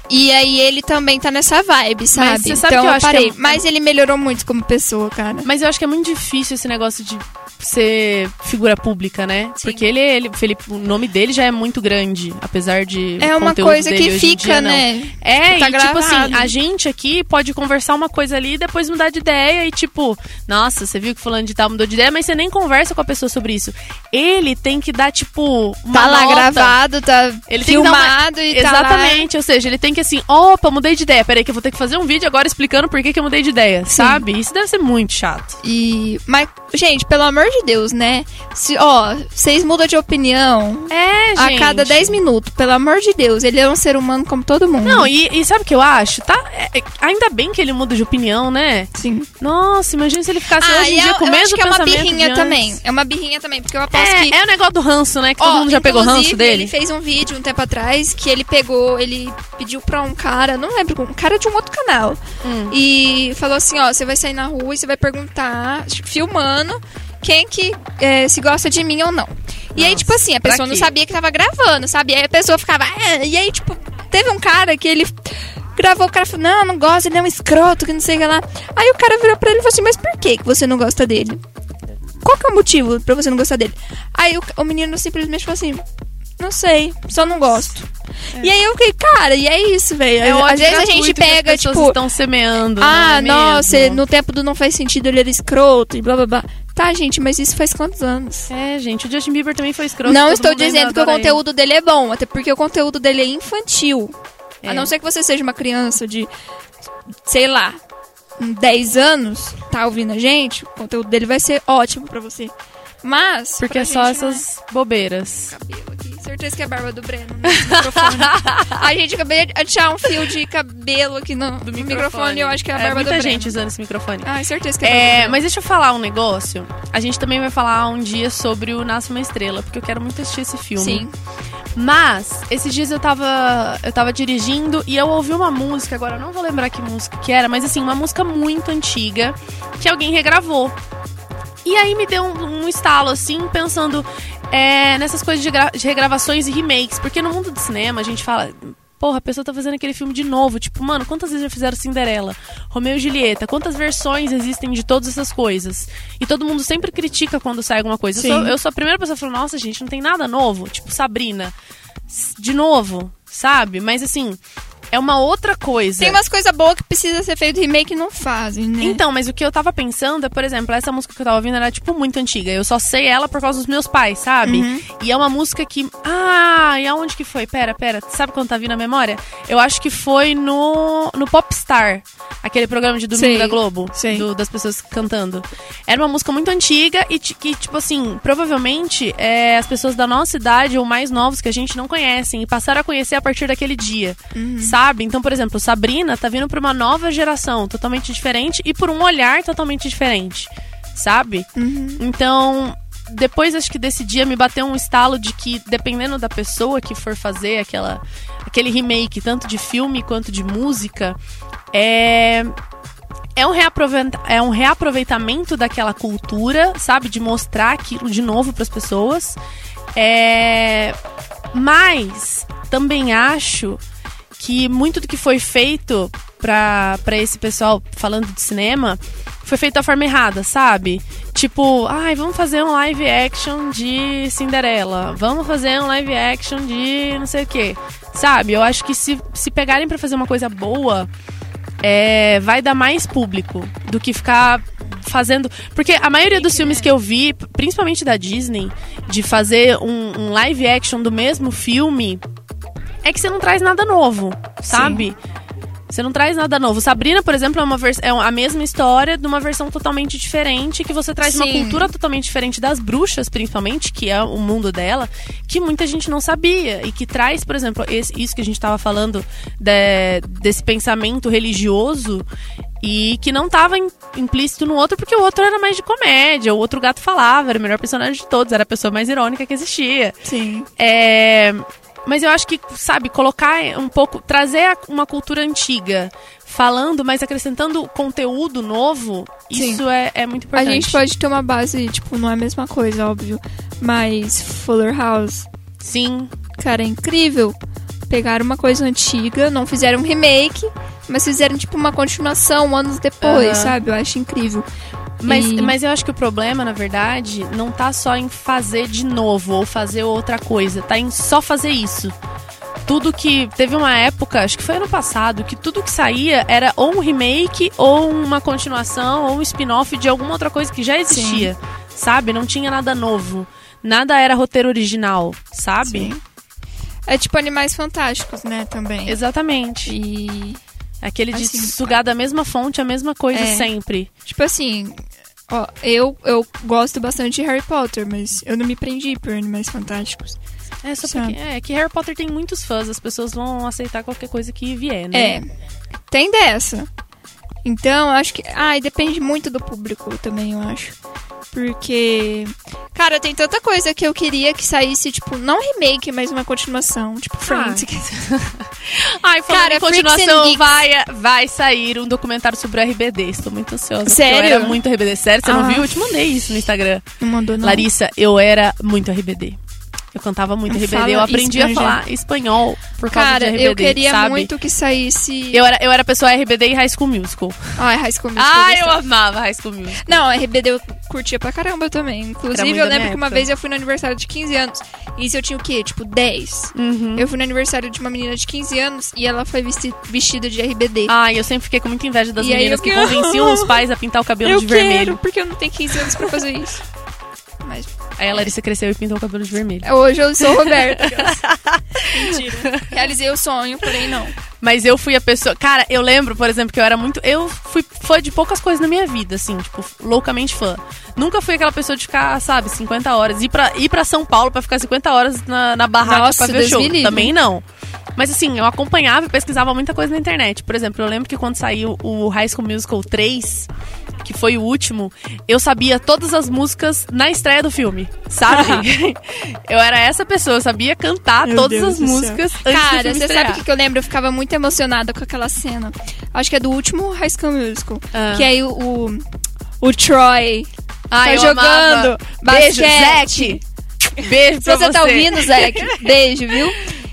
E aí ele também tá nessa vibe, sabe? você sabe então que eu eu parei. é- Mas ele melhorou muito como pessoa, cara. Mas eu acho que é muito difícil esse negócio de ser figura pública, né? Sim. Porque ele, ele Felipe, o nome dele já é muito grande, apesar de É o uma coisa que fica, dia, né? É, Tá e tipo assim, gravado. a gente aqui pode conversar uma coisa ali e depois mudar de ideia e tipo, nossa, você viu que fulano de tal mudou de ideia, mas você nem conversa com a pessoa sobre isso. Ele tem que dar, tipo, uma Tá lá nota. gravado, tá Ele tem que dar uma- filmado e tá. Exatamente, ou seja, ele tem que assim, opa, mudei de ideia. Peraí, que eu vou ter que fazer um vídeo agora explicando por que, que eu mudei de ideia, sabe? Isso deve ser muito chato. E. Mas, gente, pelo amor de Deus, né? Se, ó, vocês mudam de opinião É, a gente. cada 10 minutos, pelo amor de Deus. Ele é um ser humano como todo mundo. Não, e, e sabe o que eu acho? Tá, é- é- ainda bem que ele muda de opinião, né? Sim. Nossa, imagina se ele ficasse Ah, hoje em dia eu, com o eu mesmo acho que é uma pensamento birrinha também. É uma birrinha também, porque eu aposto que. É, é o negócio do ranço, né? Que todo Ó, mundo já pegou ranço dele. Ele fez um vídeo um tempo atrás que ele pegou, ele pediu pra um cara, não lembro, um cara de um outro canal. Hum. E falou assim: ó, você vai sair na rua e você vai perguntar, filmando, quem que é, se gosta de mim ou não. e aí, tipo assim, a pessoa não sabia que tava gravando, sabe? E aí a pessoa ficava. "Ah", e aí, tipo, teve um cara que ele. Gravou, o cara falou, não, não gosto, ele é um escroto, que não sei o que lá. Aí o cara virou pra ele e falou assim, mas por que que você não gosta dele? Qual que é o motivo pra você não gostar dele? Aí o, o menino simplesmente falou assim, não sei, só não gosto. E aí eu fiquei, cara, e é isso, velho. É Às vezes a gente as pega, pessoas tipo, estão semeando. ah, é nossa, mesmo? no tempo do não faz sentido ele era escroto e blá blá blá. Tá, gente, mas isso faz quantos anos? É, gente, o Justin Bieber também foi escroto. não estou dizendo que o adora ele. conteúdo dele é bom, até porque o conteúdo dele é infantil. É. A não ser que você seja uma criança de, sei lá, 10 anos, tá ouvindo a gente, o conteúdo dele vai ser ótimo pra você. Mas. Porque é só gente não essas bobeiras. cabelo. Certeza que é a barba do Breno no microfone. a gente acabei de achar um fio de cabelo aqui no, no microfone. Eu acho que é a barba muita do gente Breno. usando esse microfone. Ai, certeza que é, do É, mas deixa eu falar um negócio. A gente também vai falar um dia sobre o Nasce uma Estrela, porque eu quero muito assistir esse filme. Sim. Mas, esses dias eu tava, eu tava dirigindo e eu ouvi uma música, agora eu não vou lembrar que música que era, mas assim, uma música muito antiga que alguém regravou. E aí me deu um, um estalo, assim, pensando é, nessas coisas de, de regravações e remakes. Porque no mundo do cinema a gente fala. Porra, a pessoa tá fazendo aquele filme de novo. Tipo, mano, quantas vezes já fizeram Cinderela? Romeu e Julieta? Quantas versões existem de todas essas coisas? E todo mundo sempre critica quando sai alguma coisa. Eu sou, eu sou a primeira pessoa que fala, nossa, gente, não tem nada novo. Tipo, Sabrina. De novo, sabe? Mas assim, é uma outra coisa. Tem umas coisas boas que precisa ser feito remake e não fazem, né? Então, mas o que eu tava pensando é, por exemplo, essa música que eu tava ouvindo era, tipo, muito antiga. Eu só sei ela por causa dos meus pais, sabe? Uhum. E é uma música que. Ah, e aonde que foi? Pera, pera. Sabe quando tá vindo a memória? Eu acho que foi no, no Popstar, aquele programa de domingo Sei, da Globo, do- das pessoas cantando. Era uma música muito antiga e que, tipo assim, provavelmente é, as pessoas da nossa idade ou mais novos que a gente não conhecem e passaram a conhecer a partir daquele dia, Uhum. sabe? Então, por exemplo, Sabrina tá vindo pra uma nova geração totalmente diferente e por um olhar totalmente diferente, sabe? Uhum. Então, depois acho que desse dia me bateu um estalo de que dependendo da pessoa que for fazer aquela aquele remake, tanto de filme quanto de música, é é um, é um reaproveitamento daquela cultura, sabe? De mostrar aquilo de novo para as pessoas. É... Mas também acho que muito do que foi feito para esse pessoal falando de cinema foi feito da forma errada, sabe? Tipo, ai, vamos fazer um live action de Cinderela. Vamos fazer um live action de não sei o quê. Sabe? Eu acho que se, se pegarem para fazer uma coisa boa, é, vai dar mais público do que ficar fazendo. Porque a maioria dos filmes que eu vi, principalmente da Disney, de fazer um, um live action do mesmo filme, é que você não traz nada novo, sabe? Sim. Você não traz nada novo. Sabrina, por exemplo, é, uma é a mesma história de uma versão totalmente diferente, que você traz Sim. uma cultura totalmente diferente das bruxas, principalmente, que é o mundo dela, que muita gente não sabia. E que traz, por exemplo, esse, isso que a gente estava falando de, desse pensamento religioso e que não estava implícito no outro porque o outro era mais de comédia, o outro gato falava, era o melhor personagem de todos, era a pessoa mais irônica que existia. Sim. É, mas eu acho que, sabe, colocar um pouco, trazer uma cultura antiga, falando, mas acrescentando conteúdo novo, Sim. isso é, é muito importante. A gente pode ter uma base, tipo, não é a mesma coisa, óbvio, mas Fuller House. Sim. Cara, é incrível. Pegaram uma coisa antiga, não fizeram um remake, mas fizeram, tipo, uma continuação anos depois, uhum. sabe? Eu acho incrível. Mas, e... mas eu acho que o problema, na verdade, não tá só em fazer de novo ou fazer outra coisa, tá em só fazer isso. Tudo que. Teve uma época, acho que foi ano passado, que tudo que saía era ou um remake, ou uma continuação, ou um spin-off de alguma outra coisa que já existia. Sim. Sabe? Não tinha nada novo. Nada era roteiro original, sabe? Sim. É tipo Animais Fantásticos, né, também. Exatamente. E. Aquele de assim, sugar da mesma fonte, a mesma coisa é, sempre. Tipo assim, Ó, eu, eu gosto bastante de Harry Potter, mas eu não me prendi por Animais Fantásticos. É, só porque, é que Harry Potter tem muitos fãs, as pessoas vão aceitar qualquer coisa que vier, né? É. Tem dessa. Então, acho que. Ah, e depende muito do público também, eu acho. Porque. Cara, tem tanta coisa que eu queria que saísse, tipo, não remake, mas uma continuação. Tipo, Friends. Ah. Ai, falando Cara, em continuação, vai, vai sair um documentário sobre o RBD. Estou muito ansiosa. Sério? Eu era muito RBD. Sério, você ah. não viu? Eu te mandei isso no Instagram. Não mandou, não. Larissa, eu era muito RBD. Eu cantava muito RBD, eu aprendi a falar espanhol por causa Cara, de RBD, eu queria sabe? muito que saísse... Eu era, eu era pessoa RBD e High School Musical. Ah, High School Musical. Ah, eu, eu amava High School Musical. Não, RBD eu curtia pra caramba também. Inclusive, eu lembro que uma vez eu fui no aniversário de 15 anos. E isso eu tinha o quê? Tipo, 10. Uhum. Eu fui no aniversário de uma menina de 15 anos e ela foi vestida de RBD. Ah, eu sempre fiquei com muita inveja das e meninas que convenciam os pais a pintar o cabelo eu de quero, vermelho. porque eu não tenho 15 anos pra fazer isso. Mas Aí a Larissa cresceu e pintou o cabelo de vermelho. Hoje eu sou Roberta. Mentira. Realizei o sonho, porém não. Mas eu fui a pessoa. Cara, eu lembro, por exemplo, que eu era muito. Eu fui fã de poucas coisas na minha vida, assim, tipo, loucamente fã. Nunca fui aquela pessoa de ficar, sabe, 50 horas. Ir pra, ir pra São Paulo pra ficar 50 horas na, na barraca Nossa, pra ver show. Também não. Mas assim, eu acompanhava e pesquisava muita coisa na internet. Por exemplo, eu lembro que quando saiu o High School Musical 3, que foi o último, eu sabia todas as músicas na estreia do filme, sabe? eu era essa pessoa, eu sabia cantar Meu todas Deus as músicas antes Cara, você sabe o que eu lembro? Eu ficava muito emocionada com aquela cena. Acho que é do último High School Musical. Ah. Que aí o, o, o Troy Ai, tá jogando Beijo, basquete. Beijo pra Se você. tá ouvindo, Zeke, beijo, viu?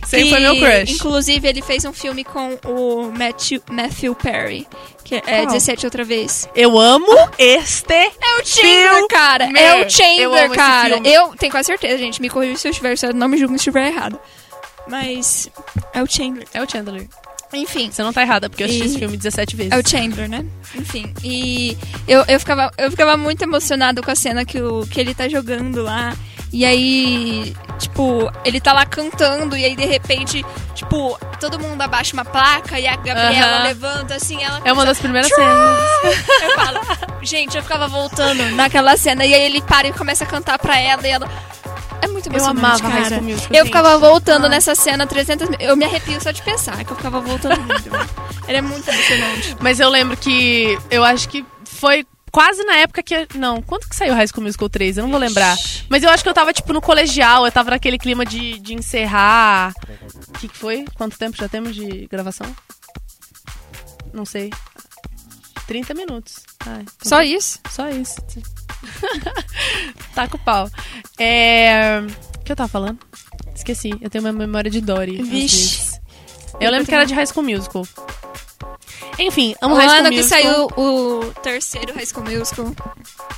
Sempre foi meu crush. Inclusive, ele fez um filme com o Matthew, Matthew Perry. Que é oh. 17 outra vez. Eu amo este. É o Chandler, cara. Meu, é o Chandler, cara. Eu tenho quase certeza, gente. Me corrija se eu estiver certo. Não me julgue se estiver errado. Mas é o Chandler. É o Chandler. Enfim. Você não tá errada, porque eu assisti e... esse filme 17 vezes. É o Chandler, né? Enfim. E eu, eu, ficava, eu ficava muito emocionado com a cena que, o, que ele tá jogando lá. E aí, tipo, ele tá lá cantando e aí de repente, tipo, todo mundo abaixa uma placa e a Gabriela uh -huh. levanta assim, ela É uma das primeiras cenas. Eu falo, gente, eu ficava voltando naquela cena e aí ele para e começa a cantar pra ela e ela é muito eu amava cara. Musical, eu ficava voltando ah. nessa cena 300 Eu me arrepio só de pensar que eu ficava voltando muito. Ele é muito emocionante. Mas eu lembro que eu acho que foi quase na época que. Não, quanto que saiu High School Musical 3? Eu não vou lembrar. Mas eu acho que eu tava, tipo, no colegial, eu tava naquele clima de, de encerrar. O que, que foi? Quanto tempo já temos de gravação? Não sei. 30 minutos. Então Só isso? Só isso. Taca o pau. É. O que eu tava falando? Esqueci. Eu tenho uma memória de Dory. Vixe. Eu lembro que era de High School Musical. Enfim, amo O High School ano que Musical. saiu o terceiro High School Musical.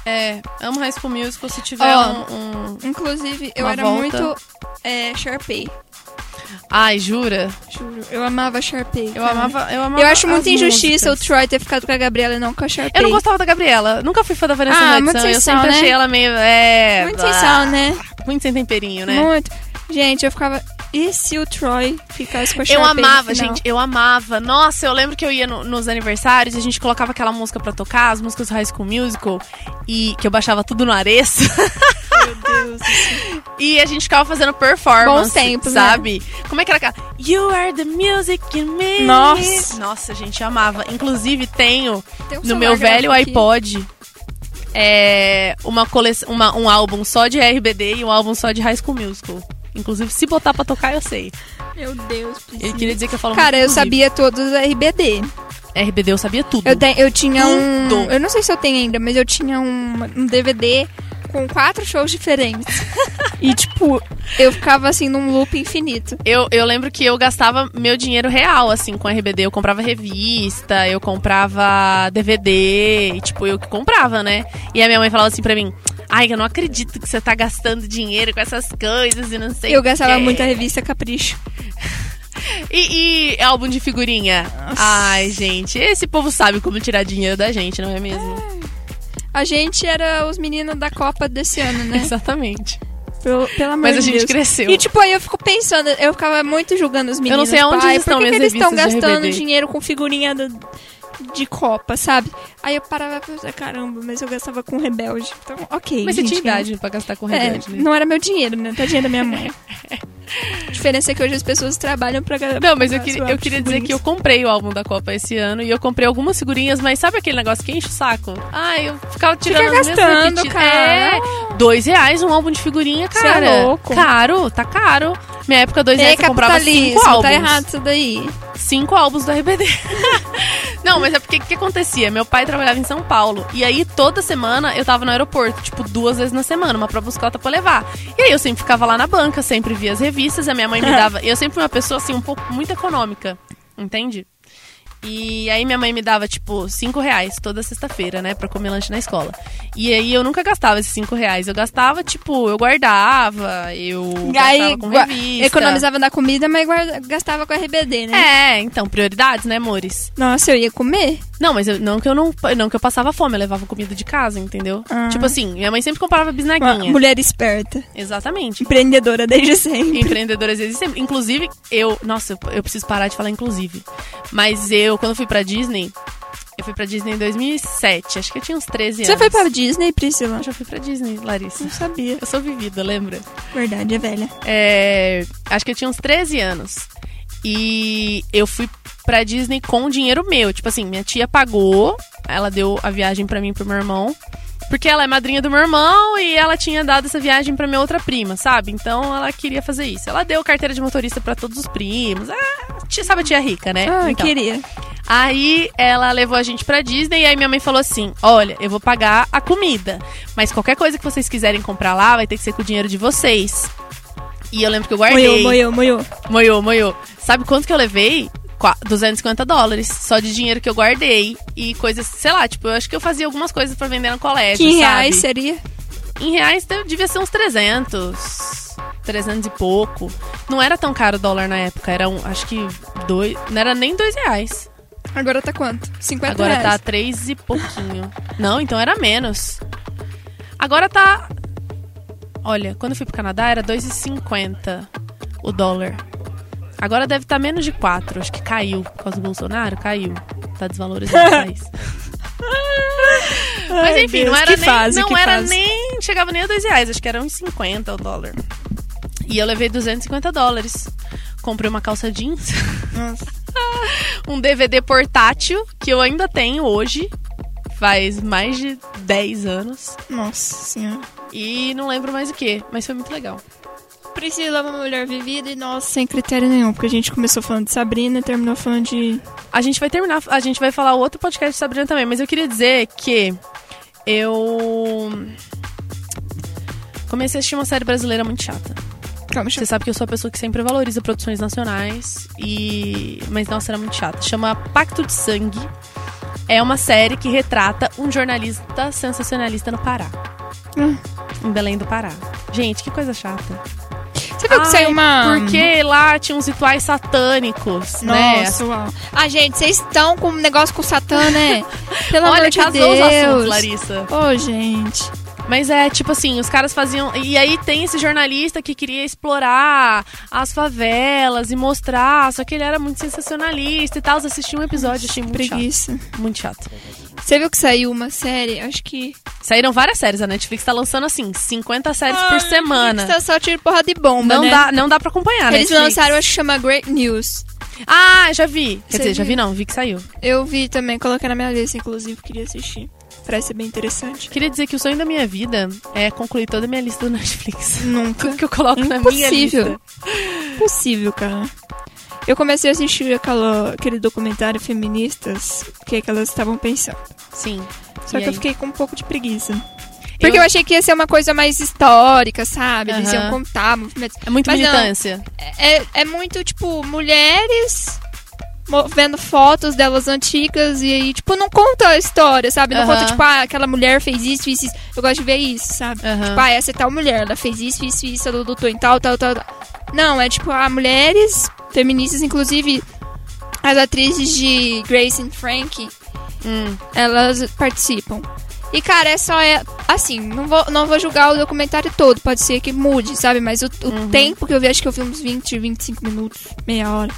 É, amo High School Musical se tiver Ó. um, um- Inclusive, eu era volta. muito é, Sharpay. Ai, jura? Juro. Eu amava Sharpay. Eu amava, eu amava Eu acho as muita injustiça músicas. o Troy ter ficado com a Gabriela e não com a Sharpay. Eu não gostava da Gabriela. Nunca fui fã da Vanessa Ah, Hudson. muito sem Eu sempre né? achei ela meio. É. Muito blá, sem sal, né? Muito sem temperinho, né? Muito. Gente, eu ficava. E se o Troy ficasse com a Eu Sharpay no amava, gente, eu amava. Nossa, eu lembro que eu ia no- nos aniversários e a gente colocava aquela música pra tocar, as músicas do High School Musical, e que eu baixava tudo no Areço. Meu Deus. e a gente ficava fazendo performance, Bons tempos, né? sabe? Como é que era aquela? You are the music in me. Nossa. Nossa, gente, amava. Inclusive, tenho um no meu velho aqui. iPod é, uma coleção, uma- um álbum só de RBD e um álbum só de High School Musical. Inclusive, se botar pra tocar, eu sei. Meu Deus, Priscila. Ele queria dizer que eu falo Cara, eu sabia todos os RBD. RBD, eu sabia tudo. Eu, te- eu tinha Tudo. um. Eu não sei se eu tenho ainda, mas eu tinha um, um DVD com quatro shows diferentes. e, tipo, eu ficava assim num loop infinito. Eu, eu lembro que eu gastava meu dinheiro real, assim, com RBD. Eu comprava revista, eu comprava DVD, e, tipo, eu que comprava, né? E a minha mãe falava assim pra mim, ai, eu não acredito que você tá gastando dinheiro com essas coisas e não sei Eu gastava quê." muito a revista Capricho. E, e álbum de figurinha? Ai, gente, esse povo sabe como tirar dinheiro da gente, não é mesmo? A gente era os meninos da Copa desse ano, né? Exatamente. Pelo, pelo amor Mas a gente Deus. cresceu. E tipo, aí eu fico pensando, eu ficava muito julgando os meninos. não sei aonde pai, estão por que, eles estão gastando dinheiro com figurinha do- de Copa, sabe? Aí eu parava pra pensar, caramba, mas eu gastava com rebelde. Então, ok. Mas você gente, tinha idade pra gastar com É, rebelde, né? não era meu dinheiro, né? Tadinha da minha mãe. A diferença é que hoje as pessoas trabalham pra ga- Não, mas eu eu queria dizer que eu comprei o álbum da Copa esse ano e eu comprei algumas figurinhas, mas sabe aquele negócio que enche o saco? Ah, eu ficava tirando Fica gastando, cara. É, dois reais um álbum de figurinha, Cê cara. é louco. Caro, tá caro. Minha época, dois reais, eu comprava cinco capitalismo, álbuns. tá errado isso daí. Cinco álbuns do RBD. Não, mas é porque o que acontecia? Meu pai trabalhava em São Paulo. E aí, toda semana, eu tava no aeroporto, tipo, duas vezes na semana, uma pra buscar, outra pra levar. E aí, eu sempre ficava lá na banca, sempre via as revistas, a minha mãe me dava. Eu sempre fui uma pessoa, assim, um pouco muito econômica, entende? E aí minha mãe me dava, tipo, cinco reais toda sexta-feira, né? Pra comer lanche na escola. E aí eu nunca gastava esses cinco reais. Eu gastava, tipo, eu guardava, eu Aí, gastava com revista. economizava na comida, mas guarda- gastava com RBD, né? É, então, prioridades, né, amores? Nossa, eu ia comer. Não, mas eu- não que eu não, não que eu passava fome, eu levava comida de casa, entendeu? Ah. Tipo assim, minha mãe sempre comprava bisnaguinha. mulher esperta. Exatamente. Empreendedora desde sempre. Empreendedoras existem sempre. Inclusive, eu. Nossa, eu, eu preciso parar de falar inclusive. Mas eu, quando fui pra Disney. Eu fui pra Disney em 2007. Acho que eu tinha uns 13 Você anos. foi pra Disney, Priscila? Eu já fui pra Disney, Larissa. Não sabia. Eu sou vivida, lembra? Verdade, é velha. É, acho que eu tinha uns 13 anos. E eu fui pra Disney com dinheiro meu. Tipo assim, minha tia pagou, ela deu a viagem pra mim e pro meu irmão. Porque ela é madrinha do meu irmão e ela tinha dado essa viagem pra minha outra prima, sabe? Então ela queria fazer isso. Ela deu carteira de motorista pra todos os primos. Ah, tia, sabe a tia rica, né? Ah, Então. queria. Aí ela levou a gente pra Disney e aí minha mãe falou assim: Olha, eu vou pagar a comida, mas qualquer coisa que vocês quiserem comprar lá vai ter que ser com o dinheiro de vocês. E eu lembro que eu guardei. Moiou, moiou, moiou. Moiou, moiou. Sabe quanto que eu levei? Qua- 250 dólares. Só de dinheiro que eu guardei. E coisas, sei lá, tipo, eu acho que eu fazia algumas coisas pra vender no colégio. Que em sabe? reais seria? Em reais devia ser uns 300. 300 e pouco. Não era tão caro o dólar na época. Era um, acho que dois. Não era nem dois reais. Agora tá quanto? 50 Agora tá reais. três e pouquinho. Não, então era menos. Agora tá. Olha, quando eu fui pro Canadá era 2,50 o dólar. Agora deve estar menos de 4. Acho que caiu. Por causa do Bolsonaro, caiu. Tá desvalorizando o país. Mas enfim, Deus, não era nem. fase, não era fase. nem. Chegava nem a 2 reais, acho que era uns 50 o dólar. E eu levei 250 dólares. Comprei uma calça jeans. Nossa. um DVD portátil que eu ainda tenho hoje. Faz mais de 10 anos. Nossa senhora. E não lembro mais o que, mas foi muito legal. Priscila é uma mulher vivida e nós sem critério nenhum, porque a gente começou falando de Sabrina e terminou falando de. A gente vai terminar, a gente vai falar outro podcast de Sabrina também, mas eu queria dizer que eu comecei a assistir uma série brasileira muito chata. Calma, Você sabe que eu sou a pessoa que sempre valoriza produções nacionais e mas nossa, era muito chata. Chama Pacto de Sangue. É uma série que retrata um jornalista sensacionalista no Pará. Hum. Em Belém do Pará. Gente, que coisa chata. Você viu que Ai, saiu uma. Porque lá tinha uns rituais satânicos, né? Nossa, uau. Ah, gente, vocês estão com um negócio com o Satã, né? Pelo Olha, amor de Deus. assuntos, Larissa. Ô, gente. Mas é tipo assim, os caras faziam. E aí tem esse jornalista que queria explorar as favelas e mostrar, só que ele era muito sensacionalista e tal. Assisti um episódio, achei muito Preguiça. chato. Muito chato. Você viu que saiu uma série? Acho que. Saíram várias séries, a Netflix tá lançando assim, 50 séries por semana. Tá só tiro porra de bomba, Não né? dá, não dá pra acompanhar, né? Eles lançaram, acho que chama Great News. Ah, já vi. Quer Você dizer, já viu? vi não, vi que saiu. Eu vi também, coloquei na minha lista, inclusive, queria assistir. Parece ser bem interessante. Queria dizer que o sonho da minha vida é concluir toda a minha lista do Netflix. Nunca. Tudo que eu coloco na minha Impossível. lista. Impossível, cara. Eu comecei a assistir aquela, aquele documentário Feministas, o que, é que elas estavam pensando. Sim. Só E que eu aí? fiquei com um pouco de preguiça. Porque eu, achei que ia ser uma coisa mais histórica, sabe? Eles iam contar movimentos. É muito Mas não. militância. É, é muito, tipo, mulheres vendo fotos delas antigas e aí, tipo, não conta a história, sabe? Não conta, tipo, ah, aquela mulher fez isso, isso, isso. Eu gosto de ver isso, sabe? Aham. Tipo, ah, essa é tal mulher, ela fez isso, isso, isso, ela lutou em tal, tal, tal. tal. Não, é tipo, ah, mulheres feministas, inclusive as atrizes de Grace and Frank, Hum. elas participam. E, cara, é só. É, assim, não vou, não vou julgar o documentário todo. Pode ser que mude, sabe? Mas o, o Uhum. tempo que eu vi, acho que eu vi uns 20, 25 minutos, meia hora.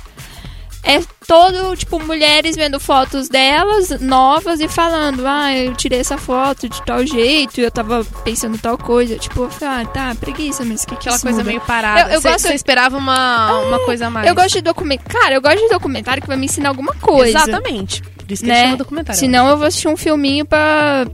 É todo, tipo, mulheres vendo fotos delas, novas, e falando, ah, eu tirei essa foto de tal jeito, e eu tava pensando tal coisa. Tipo, eu falei, ah, tá, preguiça, mas o que que Aquela coisa muda? meio parada. Eu- eu Você gosto- você esperava uma, uma coisa a mais. Eu gosto de documentário. Cara, eu gosto de documentário que vai me ensinar alguma coisa. Exatamente. Por isso que Né? ele chama documentário. Senão eu vou assistir um filminho pra.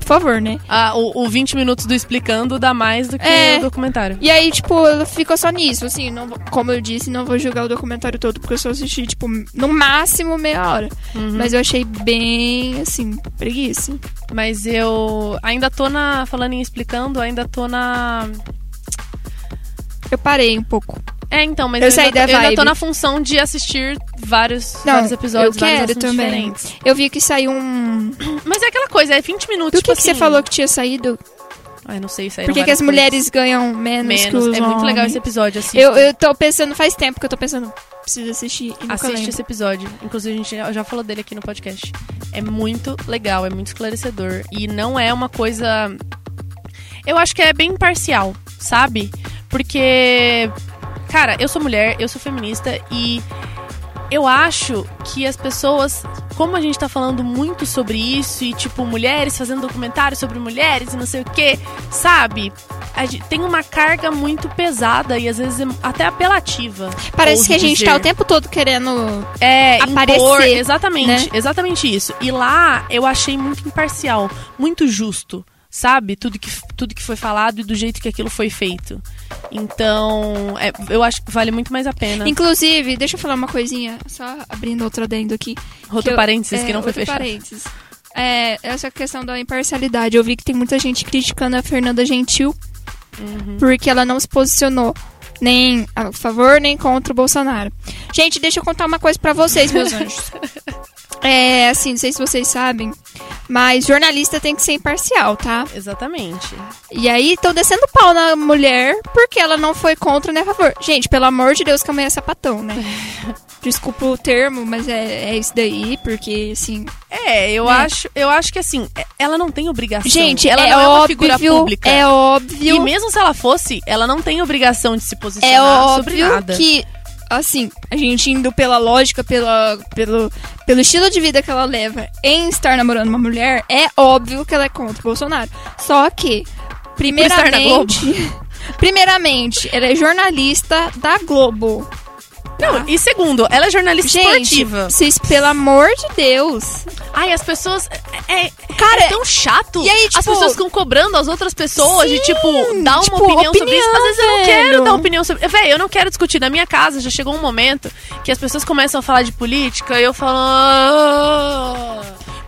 Por favor, né? Ah, o, o 20 minutos do explicando dá mais do que É. o documentário. E aí, tipo, ficou só nisso, assim, não, como eu disse, não vou julgar o documentário todo, porque eu só assisti, tipo, no máximo meia hora. Uhum. Mas eu achei bem, assim, preguiça. Mas eu ainda tô na. Falando em explicando, ainda tô na. Eu parei um pouco. É, então, mas Eu eu, ainda, eu ainda tô na função de assistir vários, Não, vários episódios, eu quero também. diferentes. Eu vi que saiu um... Mas é aquela coisa, é 20 minutos. Do tipo que, que você assim- falou que tinha saído? Ai, não sei, Por que, que as coisas. mulheres ganham menos, Menos. os É muito legal homens? esse episódio, assiste. Eu, eu tô pensando, faz tempo que eu tô pensando, preciso assistir Assiste lembro. esse episódio. Inclusive, a gente já- já falou dele aqui no podcast. É muito legal, é muito esclarecedor. E não é uma coisa. Eu acho que é bem imparcial, sabe? Porque. Cara, eu sou mulher, eu sou feminista e. Eu acho que as pessoas, como a gente tá falando muito sobre isso, e tipo, mulheres fazendo documentário sobre mulheres e não sei o que, sabe? Gente tem uma carga muito pesada e às vezes é até apelativa. Parece que a gente dizer. tá o tempo todo querendo... É, aparecer, impor, exatamente, né? exatamente isso. E lá eu achei muito imparcial, muito justo, sabe? Tudo que, tudo que foi falado e do jeito que aquilo foi feito. Então, é, eu acho que vale muito mais a pena. Inclusive, deixa eu falar uma coisinha, só abrindo outro adendo aqui. Outro eu- parênteses é, que não foi outro fechado. parênteses. É, essa questão da imparcialidade. Eu vi que tem muita gente criticando a Fernanda Gentil Uhum. porque ela não se posicionou nem a favor nem contra o Bolsonaro. Gente, deixa eu contar uma coisa pra vocês, meus anjos. É, assim, não sei se vocês sabem, mas jornalista tem que ser imparcial, tá? Exatamente. E aí estão descendo pau na mulher porque ela não foi contra nem a favor. Gente, pelo amor de Deus, que a mulher é sapatão, né? Desculpa o termo, mas é, é isso daí, porque assim. É, eu Né? acho, eu acho que assim, é- ela não tem obrigação. Gente, ela é não é uma óbvio, figura pública. é óbvio. E mesmo se ela fosse, ela não tem obrigação de se posicionar É sobre óbvio nada. que, assim, a gente indo pela lógica, pela, pelo, pelo estilo de vida que ela leva em estar namorando uma mulher, é óbvio que ela é contra o Bolsonaro. Só que, primeiramente, primeiramente, ela é jornalista da Globo. Tá? Não, e segundo, ela é jornalista Gente, esportiva. vocês, pelo amor de Deus. Ai, as pessoas. É, é- Cara, é tão chato. e aí, as tipo- pessoas ficam cobrando as outras pessoas de, Sim, tipo, dar uma tipo, opinião, sobre isso. Às opinião, vezes eu não velho. quero dar opinião sobre. Véi, eu não quero discutir. Na minha casa já chegou um momento que as pessoas começam a falar de política e eu falo.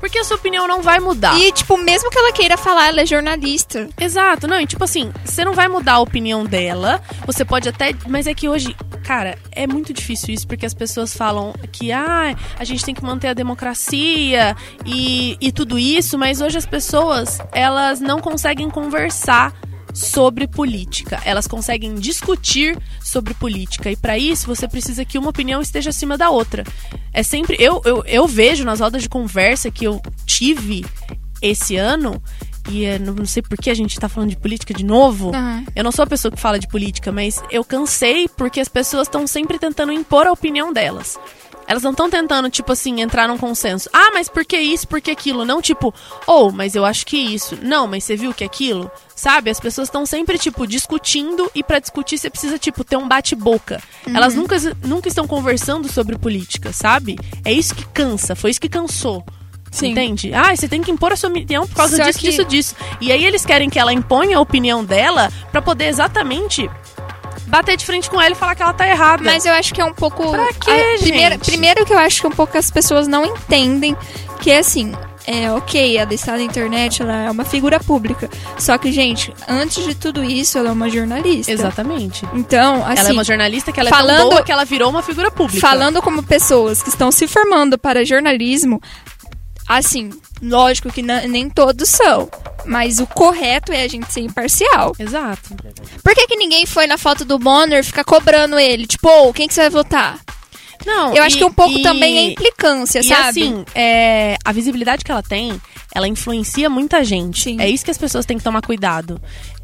Porque a sua opinião não vai mudar. E, tipo, mesmo que ela queira falar, ela é jornalista. Exato, não, e tipo assim, você não vai mudar a opinião dela, você pode até. Mas é que hoje, cara, é muito difícil isso, porque as pessoas falam que ah, a gente tem que manter a democracia e, e tudo isso, mas hoje as pessoas, elas não conseguem conversar sobre política. Elas conseguem discutir sobre política. E para isso você precisa que uma opinião esteja acima da outra. É sempre. Eu, eu, eu vejo nas rodas de conversa que eu tive esse ano. E eh, não sei por que a gente tá falando de política de novo. Aham. Eu não sou a pessoa que fala de política, mas eu cansei porque as pessoas estão sempre tentando impor a opinião delas. Elas não estão tentando, tipo assim, entrar num consenso. Ah, mas por que isso, por que aquilo? Não, tipo, ou, mas eu acho que isso. Não, mas você viu que aquilo? Sabe? As pessoas estão sempre, tipo, discutindo e pra discutir você precisa, tipo, ter um bate-boca. Elas nunca, nunca estão conversando sobre política, sabe? É isso que cansa, foi isso que cansou. Sim. Entende? Ah, você tem que impor a sua opinião por causa Só disso, que- disso, disso. E aí eles querem que ela imponha a opinião dela pra poder exatamente bater de frente com ela e falar que ela tá errada. Mas eu acho que é um pouco. Pra quê, a- primeiro, gente? primeiro que eu acho que um pouco as pessoas não entendem que é assim. É, ok, ela está na internet, ela é uma figura pública. Só que, gente, antes de tudo isso, ela é uma jornalista. Exatamente. Então, assim, ela é uma jornalista que ela é falando- tão boa que ela virou uma figura pública. falando como pessoas que estão se formando para jornalismo, assim, lógico que nem todos são. Mas o correto é a gente ser imparcial. Exato. Por que, que ninguém foi na foto do Bonner ficar cobrando ele? Tipo, "Ô, quem que você vai votar? Não, Eu acho e- que um pouco e- também é implicância, E sabe? assim, é, a visibilidade que ela tem, ela influencia muita gente. Sim. É isso que as pessoas têm que tomar cuidado.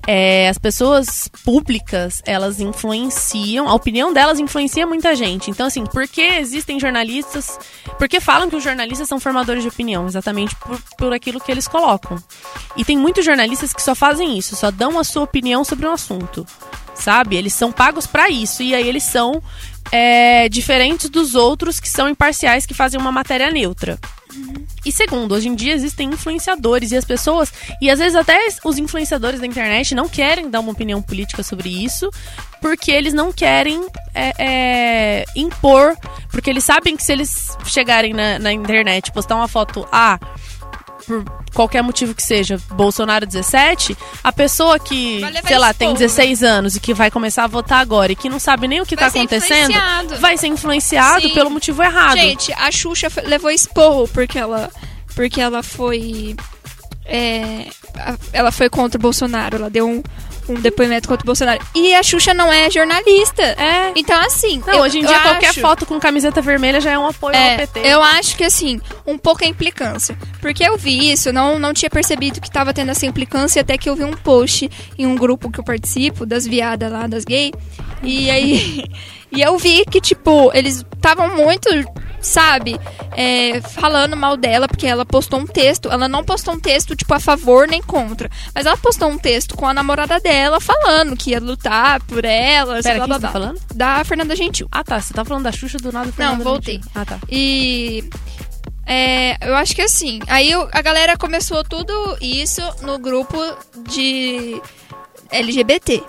É, as pessoas públicas, elas influenciam, a opinião delas influencia muita gente. Então, assim, por que existem jornalistas. Por que falam que os jornalistas são formadores de opinião? Exatamente por, por aquilo que eles colocam. E tem muitos jornalistas que só fazem isso, só dão a sua opinião sobre um assunto. Sabe? Eles são pagos pra isso. E aí eles são é, diferentes dos outros que são imparciais, que fazem uma matéria neutra. E segundo, hoje em dia existem influenciadores e as pessoas, e às vezes até os influenciadores da internet não querem dar uma opinião política sobre isso, porque eles não querem é, é, impor, porque eles sabem que se eles chegarem na, na internet, postar uma foto, ah, por qualquer motivo que seja, Bolsonaro 17, a pessoa que, sei lá, tem né? 16 anos e que vai começar a votar agora e que não sabe nem o que Vai tá acontecendo, vai ser influenciado Sim. pelo motivo errado. Gente, a Xuxa levou esporro porque ela, porque ela foi. é, ela foi contra o Bolsonaro. Ela deu um, um depoimento contra o Bolsonaro. E a Xuxa não é jornalista. É. Então, assim. Não, eu- hoje em dia qualquer acho- foto com camiseta vermelha já é um apoio ao É, PT. eu acho que assim, um pouco é implicância. Porque eu vi isso, não, não tinha percebido que tava tendo essa implicância até que eu vi um post em um grupo que eu participo, das viadas lá, das gays. E aí. e eu vi que, tipo, eles estavam muito, sabe, é, falando mal dela, porque ela postou um texto. Ela não postou um texto, tipo, a favor nem contra. Mas ela postou um texto com a namorada dela falando que ia lutar por ela. Pera, blá, quem blá, você tá falando? Da Fernanda Gentil. Ah, tá. Você tá falando da Xuxa do nada. Fernanda voltei. Gentil. Ah, tá. E é, eu acho que assim, aí eu- a galera começou tudo isso no grupo de LGBT.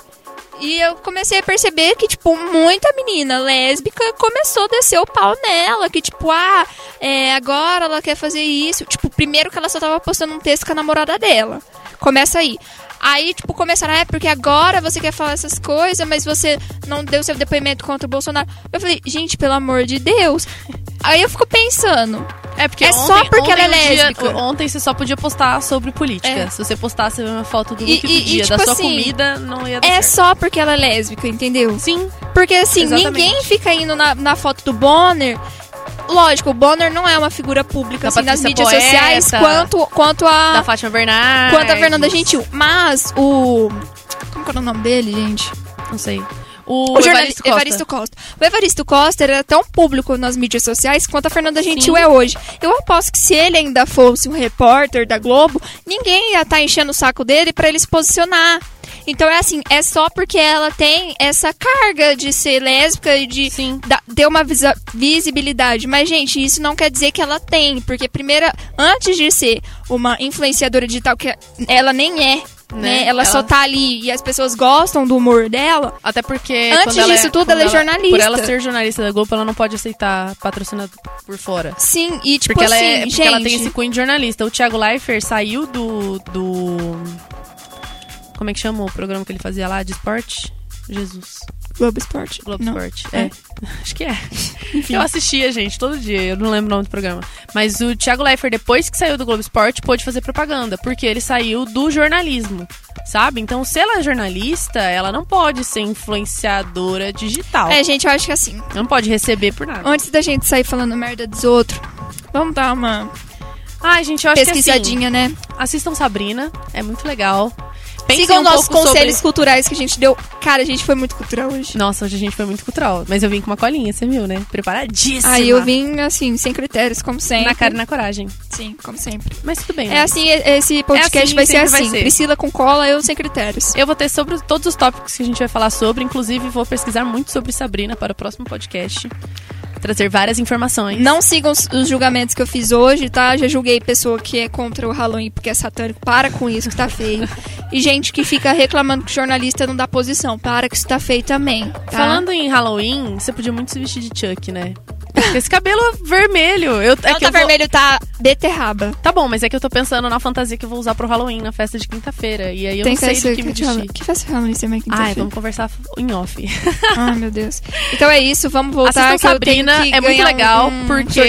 E eu comecei a perceber que, tipo, muita menina lésbica começou a descer o pau nela. Que, tipo, ah, é, agora ela quer fazer isso. Tipo, primeiro que ela só tava postando um texto com a namorada dela. Começa aí. Aí, tipo, começaram, é porque agora você quer falar essas coisas, mas você não deu seu depoimento contra o Bolsonaro. Eu falei, gente, pelo amor de Deus. Aí eu fico pensando, É porque É ontem, só porque ela é dia- lésbica. ontem você só podia postar sobre política. É. Se você postasse uma foto do E- look do e- e, dia, tipo da sua assim, comida, não ia dar é certo. só porque ela é lésbica, entendeu? Sim, Porque assim, Exatamente. ninguém fica indo na, na foto do Bonner. Lógico, o Bonner não é uma figura pública assim, nas mídias Poeta. sociais quanto, quanto a. da Fátima Bernardes. quanto a Fernanda Gentil. Mas o. Como que era o nome dele, gente? Não sei. O, O jornalista Evaristo Costa. Evaristo Costa. O Evaristo Costa era tão público nas mídias sociais quanto a Fernanda Gentil Sim. é hoje. Eu aposto que se ele ainda fosse um repórter da Globo, ninguém ia estar enchendo o saco dele pra ele se posicionar. Então é assim, é só porque ela tem essa carga de ser lésbica e de da- ter uma visibilidade. Mas, gente, isso não quer dizer que ela tem. Porque, primeira, antes de ser uma influenciadora digital, que ela nem é, né? Né? Ela, só Ela- tá ali e as pessoas gostam do humor dela. Até porque. Antes ela disso tudo, quando ela é jornalista. Por ela ser jornalista da Globo, ela não pode aceitar patrocinado por fora. Sim, e tipo porque ela, assim, é, porque gente. ela tem esse cunho de jornalista. O Thiago Leifert saiu do. do. Como é que chama o programa que ele fazia lá de esporte? Jesus. Globo Esporte. Globo Não. Esporte. É. É. Acho que é. Eu assistia, gente, todo dia. Eu não lembro o nome do programa. Mas o Thiago Leifert, depois que saiu do Globo Esporte, pôde fazer propaganda. Porque ele saiu do jornalismo. Sabe? Então, se ela é jornalista, ela não pode ser influenciadora digital. É, gente, eu acho que assim, Não pode receber por nada. antes da gente sair falando merda dos outros, vamos dar uma Ai, gente, eu acho que pesquisadinha, né? assim, assistam Sabrina. É muito legal. Pensem Sigam um nossos conselhos sobre... culturais que a gente deu. Cara, a gente foi muito cultural hoje. Nossa, hoje a gente foi muito cultural. Mas eu vim com uma colinha, você viu, né? Preparadíssima. Aí eu vim, assim, sem critérios, como sempre. Na cara e na coragem. Sim, como sempre. Mas tudo bem. É assim, e- esse podcast É assim, vai ser sempre vai assim. ser. Priscila com cola, eu sem critérios. Eu vou ter sobre todos os tópicos que a gente vai falar sobre. Inclusive, vou pesquisar muito sobre Sabrina para o próximo podcast. Trazer várias informações. Não sigam os, os julgamentos que eu fiz hoje, tá? Já julguei pessoa que é contra o Halloween porque é satânico. Para com isso, que tá feio. E gente que fica reclamando que jornalista não dá posição. Para que isso tá feio também. Tá? Falando em Halloween, você podia muito se vestir de Chuck, né? Esse cabelo vermelho. Eu, é Não que tá eu vou- vermelho, tá beterraba. Tá bom, mas é que eu tô pensando na fantasia que eu vou usar pro Halloween, na festa de quinta-feira. E aí eu Tem não sei do que me de Halloween. vestir. Que festa de Halloween você vai Ai, quinta-feira? vamos conversar em off. Ai, meu Deus. Então é isso, vamos voltar. Assistam que Sabrina, que é muito legal, um porque-.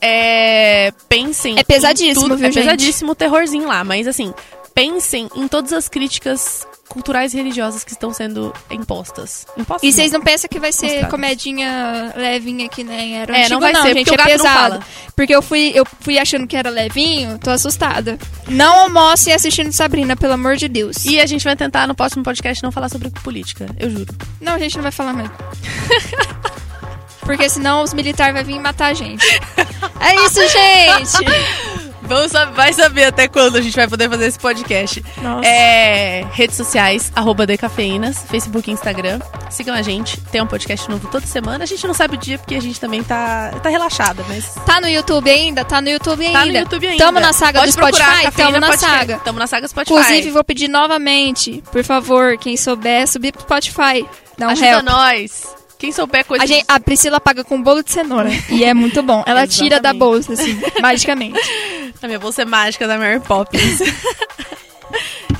É. Pensem. É pesadíssimo, viu, É gente? pesadíssimo o terrorzinho lá, mas assim, pensem em todas as críticas culturais e religiosas que estão sendo impostas. Impostas E vocês não pensam que vai ser Mostradas. comedinha levinha que nem era É, antigo, não vai ser, gente, é não pesado. Porque eu fui, eu fui achando que era levinho, tô assustada. Não almocem assistindo Sabrina, pelo amor de Deus. E a gente vai tentar no próximo podcast não falar sobre política, eu juro. Não, a gente não vai falar mesmo. Porque senão os militares vão vir matar a gente. É isso, gente! Vamos vai saber até quando a gente vai poder fazer esse podcast. Nossa. É, redes sociais, arroba Decafeínas, Facebook e Instagram. Sigam a gente. Tem um podcast novo toda semana. A gente não sabe o dia porque a gente também tá, tá relaxada, mas Tá no YouTube ainda? Tá no YouTube ainda. tá no YouTube ainda. Tamo na saga Pode do Spotify? Tamo na saga. Tamo na saga Spotify. Inclusive, vou pedir novamente, por favor, quem souber, subir pro Spotify. Dá um Ajuda help. nós. Quem souber coisa A, gente- a Priscila paga com bolo de cenoura. e é muito bom. Ela tira da bolsa, assim, magicamente. A minha bolsa é mágica da Mary Poppins.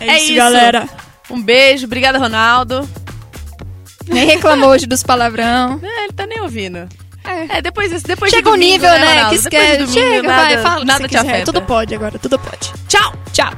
É, isso. galera. um beijo. Obrigada, Ronaldo. Nem reclamou hoje dos palavrão. É, ele tá nem ouvindo. É. É, depois, depois Chega de um domingo, nível, né? Ronaldo? Que de esquece. domingo, Chega, nada, vai, fala nada você te afeta. Tudo pode agora, tudo pode. Tchau! Tchau.